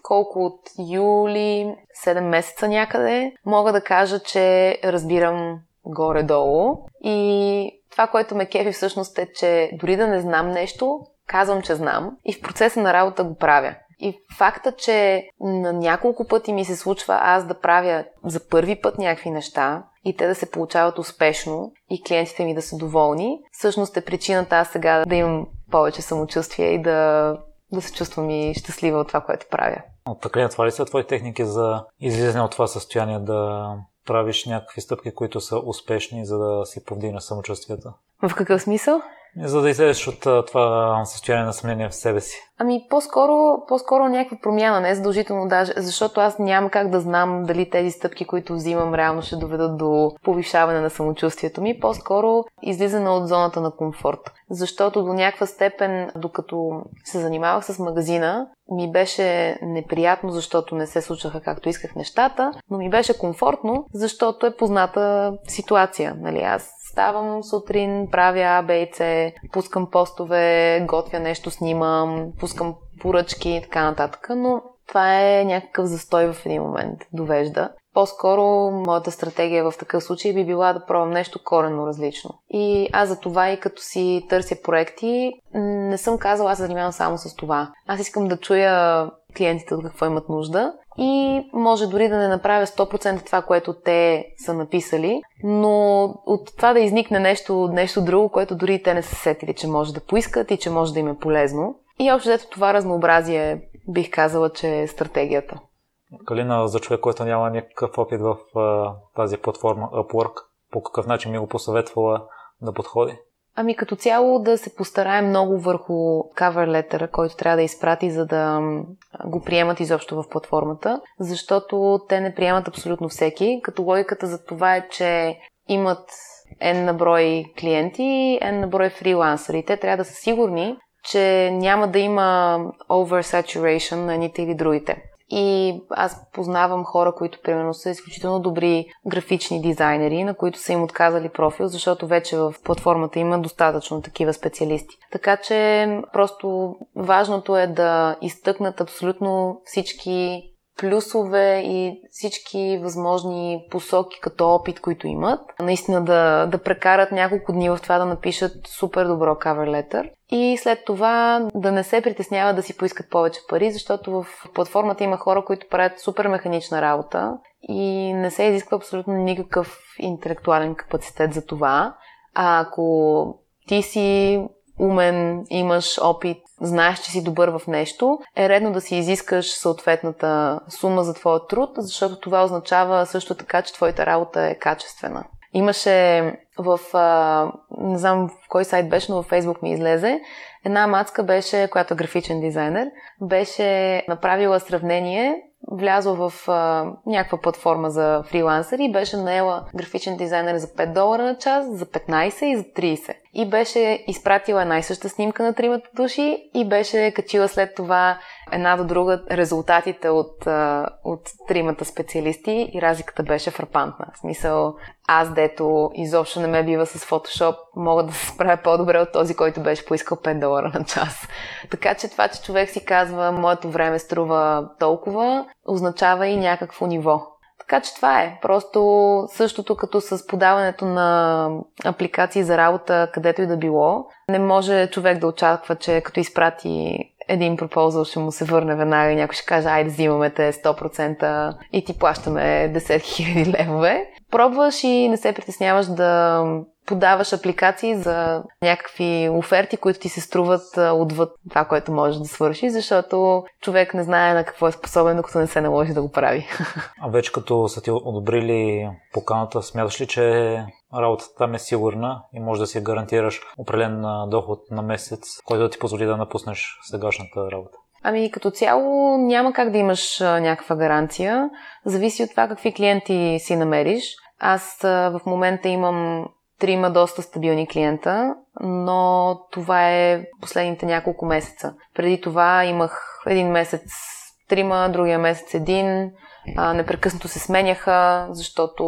колко от юли, 7 месеца някъде, мога да кажа, че разбирам горе-долу. И това, което ме кефи всъщност е, че дори да не знам нещо, казвам, че знам и в процеса на работа го правя. И факта, че на няколко пъти ми се случва аз да правя за първи път някакви неща и те да се получават успешно и клиентите ми да са доволни, всъщност е причината аз сега да имам повече самочувствие и да, да се чувствам и щастлива от това, което правя. Така това ли са твои техники за излизане от това състояние да правиш някакви стъпки, които са успешни, за да си повдигнеш самочувствието? В какъв смисъл? За да излезеш от това състояние на съмнение в себе си. Ами по-скоро, по-скоро някаква промяна, не задължително даже, защото аз няма как да знам дали тези стъпки, които взимам, реално ще доведат до повишаване на самочувствието ми. По-скоро излизане от зоната на комфорт. Защото до някаква степен, докато се занимавах с магазина, ми беше неприятно, защото не се случваха както исках нещата, но ми беше комфортно, защото е позната ситуация. Нали? Аз ставам сутрин, правя А, пускам постове, готвя нещо, снимам, пускам поръчки и така нататък, но това е някакъв застой в един момент, довежда. По-скоро моята стратегия в такъв случай би била да пробвам нещо коренно различно. И аз за това и като си търся проекти, не съм казала аз се занимавам само с това. Аз искам да чуя клиентите от какво имат нужда и може дори да не направя 100% това, което те са написали, но от това да изникне нещо, нещо друго, което дори те не са сетили, че може да поискат и че може да им е полезно. И общо взето това разнообразие бих казала, че е стратегията. Калина, за човек, който няма никакъв опит в а, тази платформа Upwork, по какъв начин ми го посъветвала да подходи? Ами като цяло да се постарае много върху cover letter, който трябва да изпрати, за да го приемат изобщо в платформата, защото те не приемат абсолютно всеки, като логиката за това е, че имат N на брой клиенти N на брой фрилансъри. Те трябва да са сигурни, че няма да има oversaturation на едните или другите. И аз познавам хора, които примерно са изключително добри графични дизайнери, на които са им отказали профил, защото вече в платформата има достатъчно такива специалисти. Така че просто важното е да изтъкнат абсолютно всички плюсове и всички възможни посоки като опит, които имат. Наистина да, да прекарат няколко дни в това да напишат супер добро cover letter и след това да не се притесняват да си поискат повече пари, защото в платформата има хора, които правят супер механична работа и не се изисква абсолютно никакъв интелектуален капацитет за това. А ако ти си умен, имаш опит, знаеш, че си добър в нещо, е редно да си изискаш съответната сума за твоя труд, защото това означава също така, че твоята работа е качествена. Имаше в, а, не знам в кой сайт беше, но във Фейсбук ми излезе, една мацка беше, която е графичен дизайнер, беше направила сравнение влязла в а, някаква платформа за фрилансъри и беше наела графичен дизайнер за 5 долара на час, за 15 и за 30. И беше изпратила една и съща снимка на тримата души и беше качила след това една до друга резултатите от, от тримата специалисти и разликата беше фрапантна. В смисъл, аз дето изобщо не ме бива с фотошоп, мога да се справя по-добре от този, който беше поискал 5 долара на час. Така че това, че човек си казва, моето време струва толкова, означава и някакво ниво. Така че това е. Просто същото като с подаването на апликации за работа, където и да било. Не може човек да очаква, че като изпрати един пропозал ще му се върне веднага и някой ще каже, айде взимаме те 100% и ти плащаме 10 000 левове. Пробваш и не се притесняваш да подаваш апликации за някакви оферти, които ти се струват отвъд това, което можеш да свърши, защото човек не знае на какво е способен, докато не се наложи да го прави. А вече като са ти одобрили поканата, смяташ ли, че работата там е сигурна и може да си гарантираш определен доход на месец, който да ти позволи да напуснеш сегашната работа? Ами като цяло няма как да имаш някаква гаранция. Зависи от това какви клиенти си намериш. Аз в момента имам трима доста стабилни клиента, но това е последните няколко месеца. Преди това имах един месец трима, другия месец един. А, непрекъснато се сменяха, защото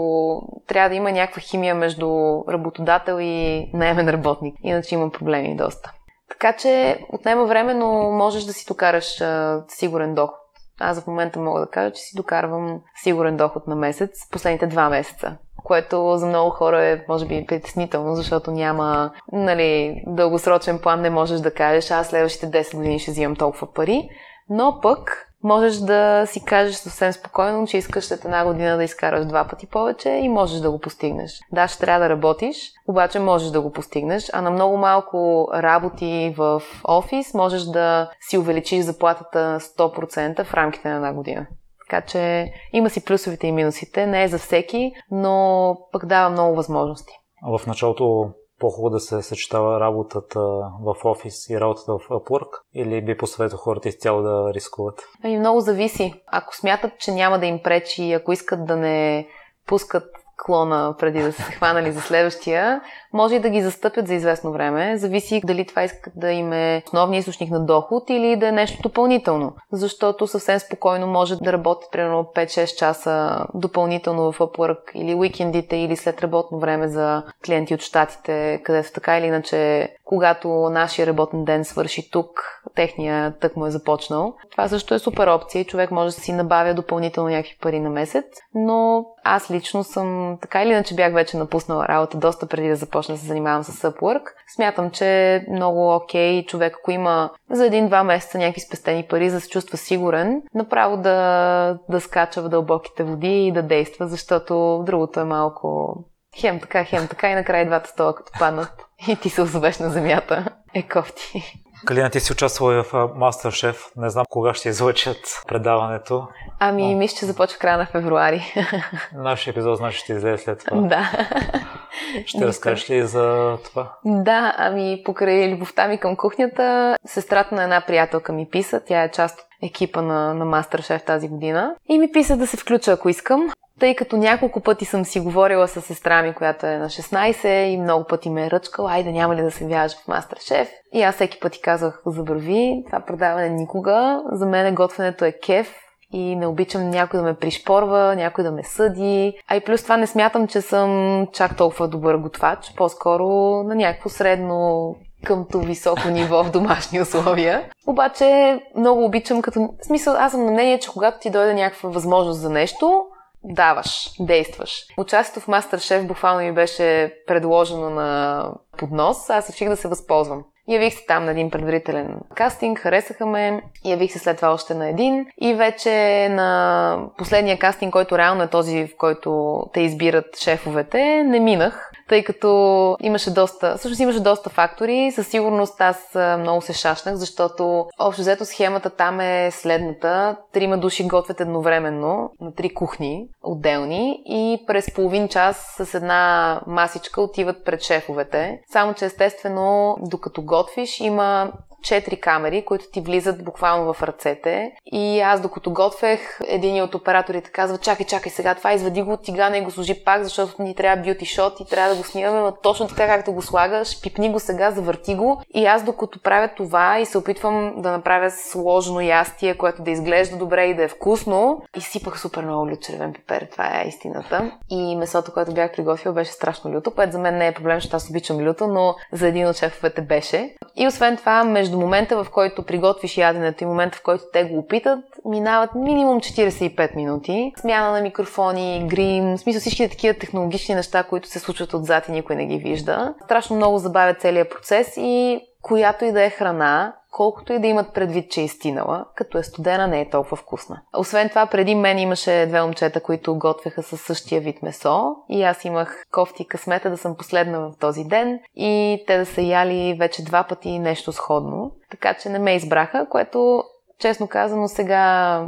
трябва да има някаква химия между работодател и наемен работник. Иначе има проблеми доста. Така че отнема време, но можеш да си докараш а, сигурен доход. Аз в момента мога да кажа, че си докарвам сигурен доход на месец последните два месеца което за много хора е, може би, притеснително, защото няма, нали, дългосрочен план, не можеш да кажеш, аз следващите 10 години ще взимам толкова пари, но пък можеш да си кажеш съвсем спокойно, че искаш след една година да изкараш два пъти повече и можеш да го постигнеш. Да, ще трябва да работиш, обаче можеш да го постигнеш, а на много малко работи в офис можеш да си увеличиш заплатата 100% в рамките на една година. Така че има си плюсовите и минусите. Не е за всеки, но пък дава много възможности. В началото по-хубаво да се съчетава работата в офис и работата в Upwork или би посъветвал хората изцяло да рискуват? Ами много зависи. Ако смятат, че няма да им пречи, ако искат да не пускат клона преди да се хванали за следващия, може и да ги застъпят за известно време. Зависи дали това искат да им е основния източник на доход или да е нещо допълнително. Защото съвсем спокойно може да работят примерно 5-6 часа допълнително в Upwork или уикендите или след работно време за клиенти от щатите, където така или иначе, когато нашия работен ден свърши тук, техния тък му е започнал. Това също е супер опция и човек може да си набавя допълнително някакви пари на месец, но аз лично съм така или иначе бях вече напуснала работа доста преди да започна да се занимавам с Upwork. Смятам, че е много окей okay, човек, ако има за един-два месеца някакви спестени пари, за да се чувства сигурен, направо да, да скача в дълбоките води и да действа, защото другото е малко хем така, хем така и накрая двата стола като паднат и ти се озовеш на земята. Е кофти. Калина, ти си участвала в Masterchef. Не знам кога ще излъчат предаването. Ами, мисля, че започва края на февруари. Нашия епизод, значи, ще излезе след това. Да. Ще разкажеш ли за това? Да, ами, покрай любовта ми към кухнята, сестрата на една приятелка ми писа. Тя е част от екипа на, на Masterchef тази година. И ми писа да се включа, ако искам. Тъй като няколко пъти съм си говорила с сестра ми, която е на 16 и много пъти ме е ръчкала, айде няма ли да се вяжа в Мастер-шеф. И аз всеки път казах, забрави, това предаване никога. За мен готвенето е кеф и не обичам някой да ме пришпорва, някой да ме съди. А и плюс това не смятам, че съм чак толкова добър готвач, по-скоро на някакво средно къмто високо ниво в домашни условия. Обаче много обичам като... В смисъл, аз съм на мнение, че когато ти дойде някаква възможност за нещо, даваш, действаш. Участието в Masterchef буквално ми беше предложено на поднос, аз реших да се възползвам. Явих се там на един предварителен кастинг, харесаха ме, явих се след това още на един и вече на последния кастинг, който реално е този, в който те избират шефовете, не минах тъй като имаше доста, всъщност имаше доста фактори. Със сигурност аз много се шашнах, защото общо взето схемата там е следната. Трима души готвят едновременно на три кухни, отделни, и през половин час с една масичка отиват пред шефовете. Само, че естествено, докато готвиш, има четири камери, които ти влизат буквално в ръцете. И аз докато готвех, един от операторите казва, чакай, чакай сега това, извади го от тигана и го сложи пак, защото ни трябва бюти шот и трябва да го снимаме, но точно така както го слагаш, пипни го сега, завърти го. И аз докато правя това и се опитвам да направя сложно ястие, което да изглежда добре и да е вкусно, изсипах супер много лют червен пипер, това е истината. И месото, което бях приготвил, беше страшно люто, което за мен не е проблем, защото аз обичам люто, но за един от шефовете беше. И освен това, между между момента, в който приготвиш яденето и момента, в който те го опитат, минават минимум 45 минути. Смяна на микрофони, грим, в смисъл всички такива технологични неща, които се случват отзад и никой не ги вижда. Страшно много забавя целият процес и която и да е храна, колкото и да имат предвид, че е изтинала, като е студена, не е толкова вкусна. Освен това, преди мен имаше две момчета, които готвеха със същия вид месо и аз имах кофти късмета да съм последна в този ден и те да са яли вече два пъти нещо сходно. Така че не ме избраха, което, честно казано, сега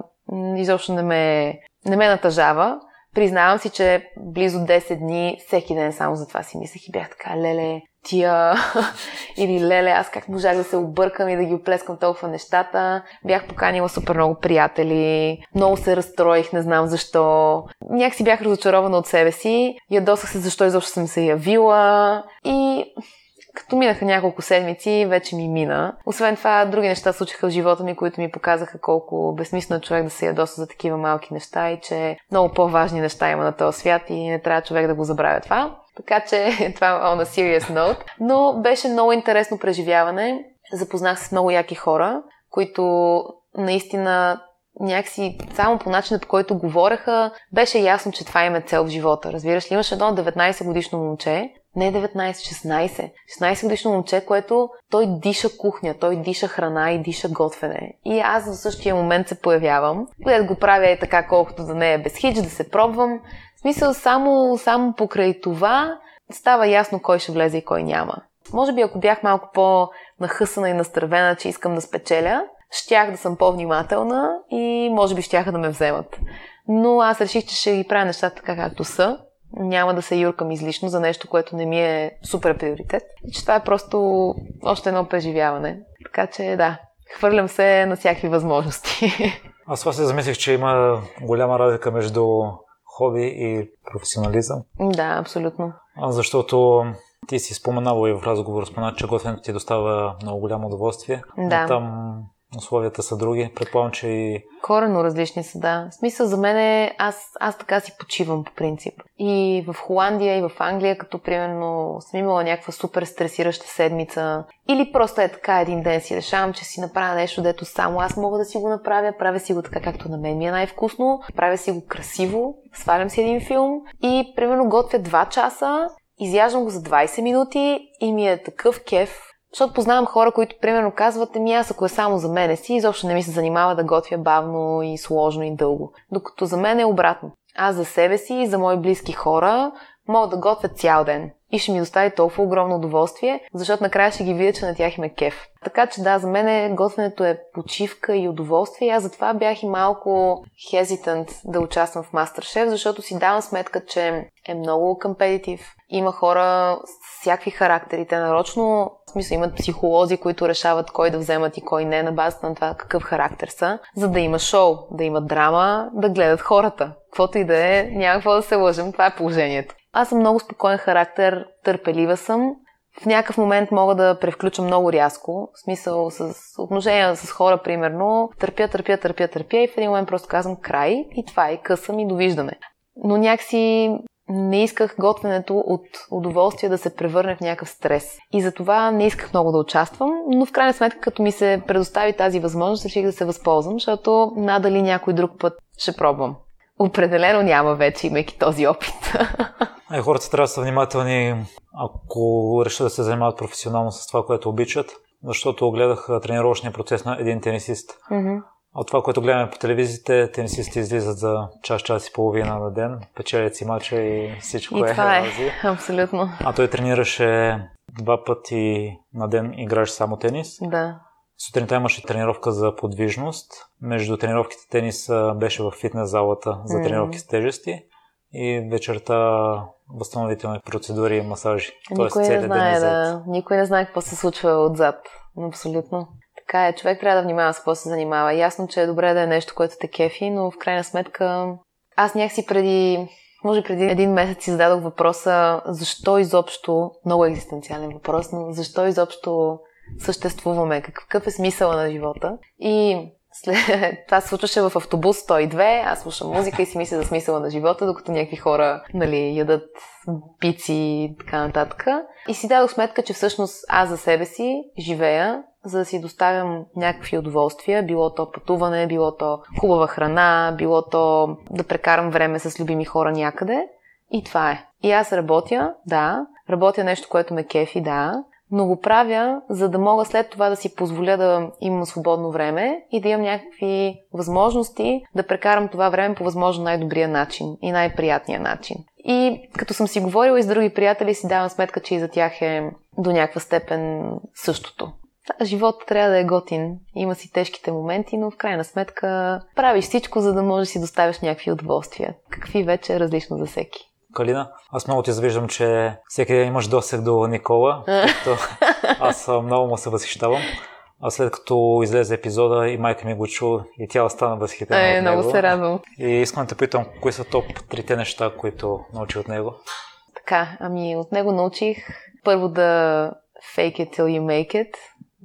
изобщо не ме, не ме натъжава. Признавам си, че близо 10 дни, всеки ден само за това си мислех и бях така, леле, тия или леле, аз как можах да се объркам и да ги оплескам толкова нещата. Бях поканила супер много приятели, много се разстроих, не знам защо. Някак си бях разочарована от себе си, ядосах се защо изобщо съм се явила и като минаха няколко седмици, вече ми мина. Освен това, други неща случиха в живота ми, които ми показаха колко безсмислено е човек да се ядоса за такива малки неща и че много по-важни неща има на този свят и не трябва човек да го забравя това. Така че това е on a serious note. Но беше много интересно преживяване. Запознах се с много яки хора, които наистина някакси само по начина, по който говореха, беше ясно, че това им е цел в живота. Разбираш ли, имаше едно 19 годишно момче, не 19, 16. 16 годишно момче, което той диша кухня, той диша храна и диша готвене. И аз в същия момент се появявам, където го правя е така, колкото да не е без хич, да се пробвам. В смисъл, само, само покрай това става ясно кой ще влезе и кой няма. Може би ако бях малко по-нахъсана и настървена, че искам да спечеля, щях да съм по-внимателна и може би щяха да ме вземат. Но аз реших, че ще ги правя нещата така както са няма да се юркам излишно за нещо, което не ми е супер приоритет. И че това е просто още едно преживяване. Така че да, хвърлям се на всякакви възможности. Аз това се замислих, че има голяма разлика между хоби и професионализъм. Да, абсолютно. Защото ти си споменала и в разговор спомена, че готвенето ти доставя много голямо удоволствие. Да. Но там условията са други. Предполагам, че и... Корено различни са, да. В смисъл за мен е, аз, аз така си почивам по принцип. И в Холандия, и в Англия, като примерно съм имала някаква супер стресираща седмица. Или просто е така един ден си решавам, че си направя нещо, дето само аз мога да си го направя. Правя си го така, както на мен ми е най-вкусно. Правя си го красиво. Свалям си един филм. И примерно готвя 2 часа. Изяждам го за 20 минути и ми е такъв кеф, защото познавам хора, които примерно казват, ами аз ако е само за мене си, изобщо не ми се занимава да готвя бавно и сложно и дълго. Докато за мен е обратно. Аз за себе си и за мои близки хора мога да готвя цял ден. И ще ми достави толкова огромно удоволствие, защото накрая ще ги видя, че на тях им е кеф. Така че да, за мен е, готвенето е почивка и удоволствие. Аз затова бях и малко хезитант да участвам в Masterchef, защото си давам сметка, че е много компетитив. Има хора всякакви характери. Те нарочно, в смисъл, имат психолози, които решават кой да вземат и кой не на базата на това какъв характер са, за да има шоу, да има драма, да гледат хората. Каквото и да е, няма какво да се лъжим, това е положението. Аз съм много спокоен характер, търпелива съм. В някакъв момент мога да превключам много рязко, в смисъл с отношения с хора, примерно, търпя, търпя, търпя, търпя и в един момент просто казвам край и това е, късам и довиждане. Но някакси не исках готвенето от удоволствие да се превърне в някакъв стрес. И затова не исках много да участвам, но в крайна сметка, като ми се предостави тази възможност, реших да се възползвам, защото надали някой друг път ще пробвам. Определено няма вече, имайки този опит. Е, хората трябва да са внимателни, ако решат да се занимават професионално с това, което обичат, защото гледах тренировъчния процес на един тенисист. Mm-hmm. От това, което гледаме по телевизиите, тенисисти излизат за час, час и половина на ден, печелят си мача и всичко и е. Това е, абсолютно. А той тренираше два пъти на ден, играш само тенис. Да. Сутринта имаше тренировка за подвижност. Между тренировките тенис беше в фитнес залата за тренировки с тежести и вечерта възстановителни процедури и масажи. Тоест, никой не знае, да. Никой не знае какво се случва отзад. Абсолютно. Така е, човек трябва да внимава с какво се занимава. Ясно, че е добре да е нещо, което те кефи, но в крайна сметка аз някакси преди, може преди един месец си зададох въпроса защо изобщо, много екзистенциален въпрос, но защо изобщо съществуваме, какъв е смисъла на живота. И след се случваше в автобус 102, аз слушам музика и си мисля за смисъла на живота, докато някакви хора нали, ядат пици и така нататък. И си дадох сметка, че всъщност аз за себе си живея, за да си доставям някакви удоволствия, било то пътуване, било то хубава храна, било то да прекарам време с любими хора някъде. И това е. И аз работя, да, работя нещо, което ме кефи, да, но го правя, за да мога след това да си позволя да имам свободно време и да имам някакви възможности да прекарам това време по възможно най-добрия начин и най-приятния начин. И като съм си говорила и с други приятели, си давам сметка, че и за тях е до някаква степен същото. Животът трябва да е готин. Има си тежките моменти, но в крайна сметка правиш всичко, за да можеш да си доставяш някакви удоволствия. Какви вече е различно за всеки. Калина. Аз много ти завиждам, че всеки ден имаш досег до Никола, като аз много му се възхищавам. А след като излезе епизода и майка ми го чу и тя стана възхитена е, от него. много се радвам. И искам да те питам, кои са топ трите неща, които научи от него? Така, ами от него научих първо да fake it till you make it.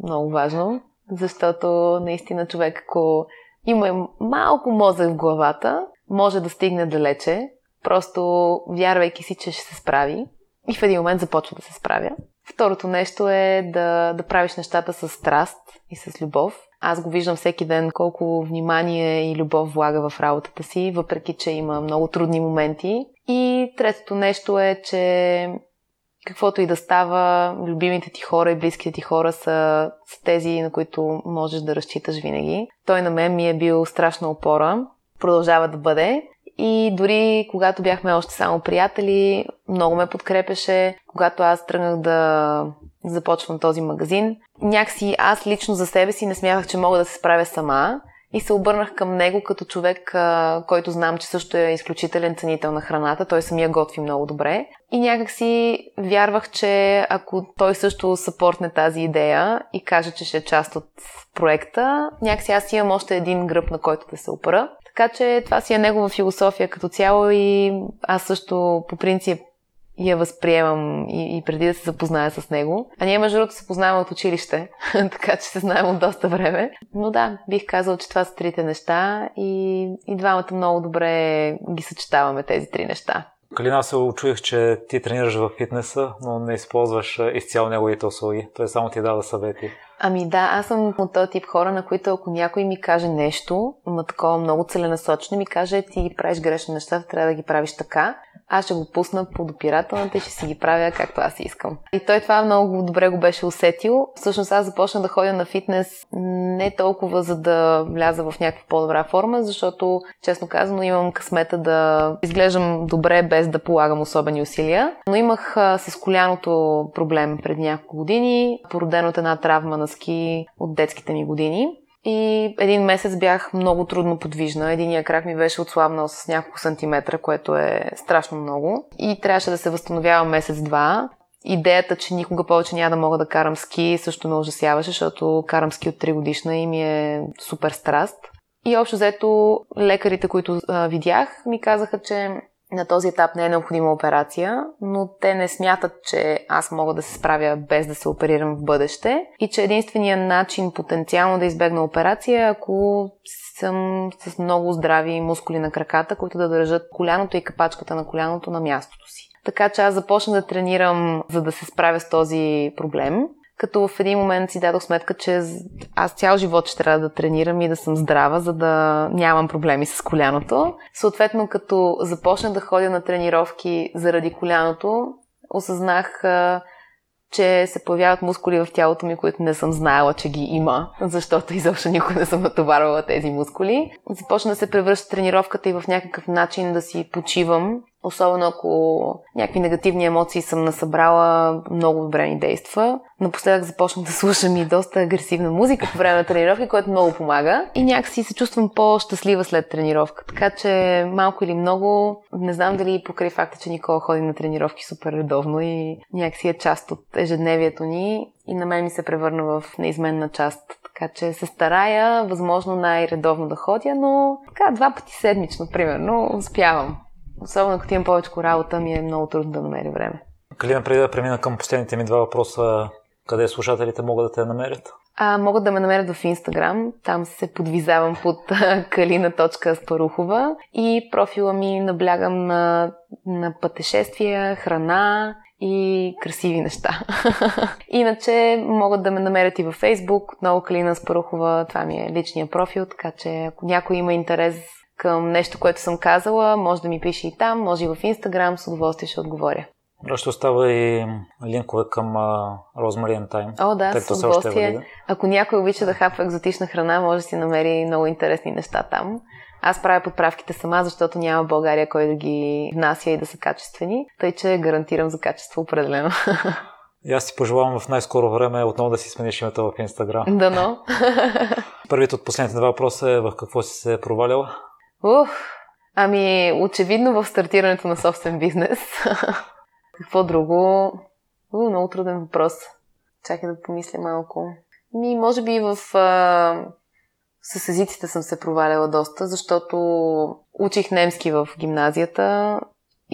Много важно, защото наистина човек, ако има малко мозък в главата, може да стигне далече, просто вярвайки си, че ще се справи и в един момент започва да се справя. Второто нещо е да, да правиш нещата с страст и с любов. Аз го виждам всеки ден колко внимание и любов влага в работата си, въпреки че има много трудни моменти. И третото нещо е, че каквото и да става, любимите ти хора и близките ти хора са, са тези, на които можеш да разчиташ винаги. Той на мен ми е бил страшна опора, продължава да бъде. И дори когато бяхме още само приятели, много ме подкрепеше. Когато аз тръгнах да започвам този магазин, някакси аз лично за себе си не смятах, че мога да се справя сама и се обърнах към него като човек, който знам, че също е изключителен ценител на храната. Той самия готви много добре. И някак си вярвах, че ако той също съпортне тази идея и каже, че ще е част от проекта, някакси аз имам още един гръб, на който да се опра. Така че това си е негова философия като цяло и аз също по принцип я възприемам и, и преди да се запозная с него. А ние, между другото, се познаваме от училище, така че се знаем от доста време. Но да, бих казал, че това са трите неща и, и двамата много добре ги съчетаваме тези три неща. Калина, се очуих, че ти тренираш в фитнеса, но не използваш изцяло неговите услуги. Той само ти дава съвети. Ами да, аз съм от този тип хора, на които ако някой ми каже нещо, ма такова много целенасочено, ми каже, ти правиш грешни неща, трябва да ги правиш така аз ще го пусна под опирателната и ще си ги правя както аз искам. И той това много добре го беше усетил. Всъщност аз започна да ходя на фитнес не толкова за да вляза в някаква по-добра форма, защото, честно казано, имам късмета да изглеждам добре без да полагам особени усилия. Но имах с коляното проблем преди няколко години, породен от една травма на ски от детските ми години. И един месец бях много трудно подвижна. Единия крак ми беше отслабнал с няколко сантиметра, което е страшно много. И трябваше да се възстановявам месец-два. Идеята, че никога повече няма да мога да карам ски, също ме ужасяваше, защото карам ски от 3 годишна и ми е супер страст. И общо взето лекарите, които а, видях, ми казаха, че на този етап не е необходима операция, но те не смятат, че аз мога да се справя без да се оперирам в бъдеще и че единственият начин потенциално да избегна операция е ако съм с много здрави мускули на краката, които да държат коляното и капачката на коляното на мястото си. Така че аз започна да тренирам, за да се справя с този проблем. Като в един момент си дадох сметка, че аз цял живот ще трябва да тренирам и да съм здрава, за да нямам проблеми с коляното. Съответно, като започна да ходя на тренировки заради коляното, осъзнах, че се появяват мускули в тялото ми, които не съм знаела, че ги има, защото изобщо никога не съм натоварвала тези мускули. Започна да се превръща тренировката и в някакъв начин да си почивам Особено ако някакви негативни емоции съм насъбрала, много добре ми действа. Напоследък започнах да слушам и доста агресивна музика по време на тренировки, което много помага. И някакси се чувствам по-щастлива след тренировка. Така че малко или много, не знам дали покрай факта, че Никола ходи на тренировки супер редовно и някакси е част от ежедневието ни и на мен ми се превърна в неизменна част така че се старая, възможно най-редовно да ходя, но така два пъти седмично, примерно, успявам. Особено като имам повече работа, ми е много трудно да намеря време. Калина, преди да премина към последните ми два въпроса, къде слушателите могат да те намерят? А, могат да ме намерят в Инстаграм. Там се подвизавам под kalina.спарухова и профила ми наблягам на, на пътешествия, храна и красиви неща. Иначе могат да ме намерят и във Фейсбук, отново Калина Спарухова, това ми е личния профил, така че ако някой има интерес към нещо, което съм казала, може да ми пише и там, може и в Инстаграм, с удоволствие ще отговоря. Ще остава и линкове към Розмариен Тайм. О, да, с удоволствие. Ако някой обича да хапва екзотична храна, може да си намери много интересни неща там. Аз правя подправките сама, защото няма в България кой да ги внася и да са качествени, тъй че гарантирам за качество определено. И аз ти пожелавам в най-скоро време отново да си смениш името в Инстаграм. Дано. Първият от последните два въпроса е в какво си се провалила? Ух, ами очевидно в стартирането на собствен бизнес. Какво друго? У, много труден въпрос. Чакай да помисля малко. Ми, може би в... А... С езиците съм се проваляла доста, защото учих немски в гимназията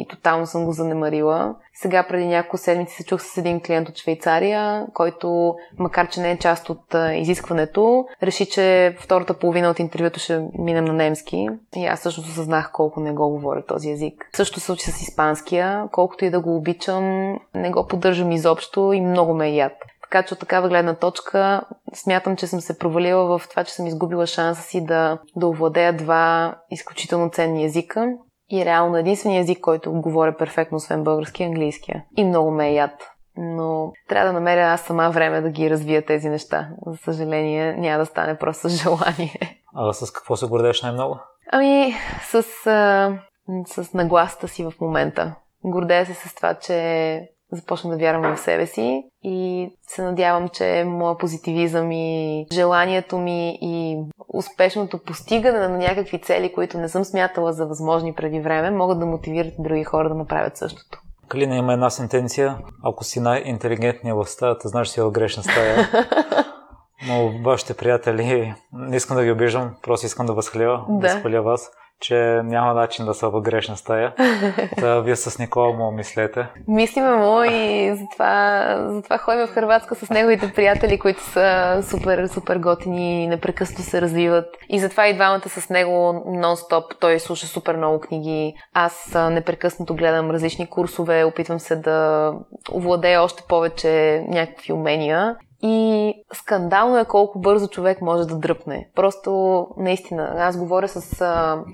и тотално съм го занемарила. Сега преди няколко седмици се чух с един клиент от Швейцария, който, макар че не е част от изискването, реши, че втората половина от интервюто ще минем на немски. И аз също осъзнах колко не го говоря този език. Също се учи с испанския, колкото и да го обичам, не го поддържам изобщо и много ме е яд. Така че от такава гледна точка смятам, че съм се провалила в това, че съм изгубила шанса си да, да овладея два изключително ценни езика и реално единствения език, който говоря перфектно, освен български, е английския. И много ме е яд. Но трябва да намеря аз сама време да ги развия тези неща. За съжаление, няма да стане просто с желание. А с какво се гордееш най-много? Ами, с, а, с нагласата си в момента. Гордея се с това, че започна да вярвам в себе си и се надявам, че моя позитивизъм и желанието ми и успешното постигане на някакви цели, които не съм смятала за възможни преди време, могат да мотивират други хора да направят същото. Калина има една сентенция. Ако си най-интелигентният в стаята, знаеш си в грешна стая. Но вашите приятели, не искам да ги обиждам, просто искам да възхваля, да. възхваля вас че няма начин да са в грешна стая. Та вие с Никола му мислете. Мислиме му и затова, затова ходим в Хрватска с неговите приятели, които са супер, супер готини и непрекъснато се развиват. И затова и двамата с него нон-стоп. Той слуша супер много книги. Аз непрекъснато гледам различни курсове, опитвам се да овладея още повече някакви умения. И скандално е колко бързо човек може да дръпне. Просто, наистина, аз говоря с,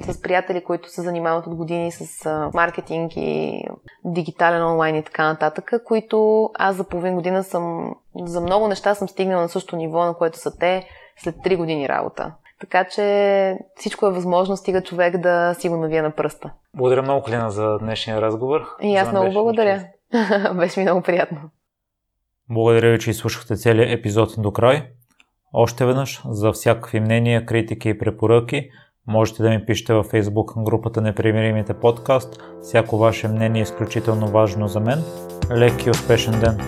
с приятели, които се занимават от години с маркетинг и дигитален онлайн и така нататък, които аз за половин година съм, за много неща съм стигнала на същото ниво, на което са те след 3 години работа. Така че всичко е възможно, стига човек да си го навие на пръста. Благодаря много, Клина, за днешния разговор. И аз много благодаря. Беше ми много приятно. Благодаря ви, че изслушахте целият епизод до край. Още веднъж, за всякакви мнения, критики и препоръки, можете да ми пишете във Facebook групата Непримиримите подкаст. Всяко ваше мнение е изключително важно за мен. Лек и успешен ден!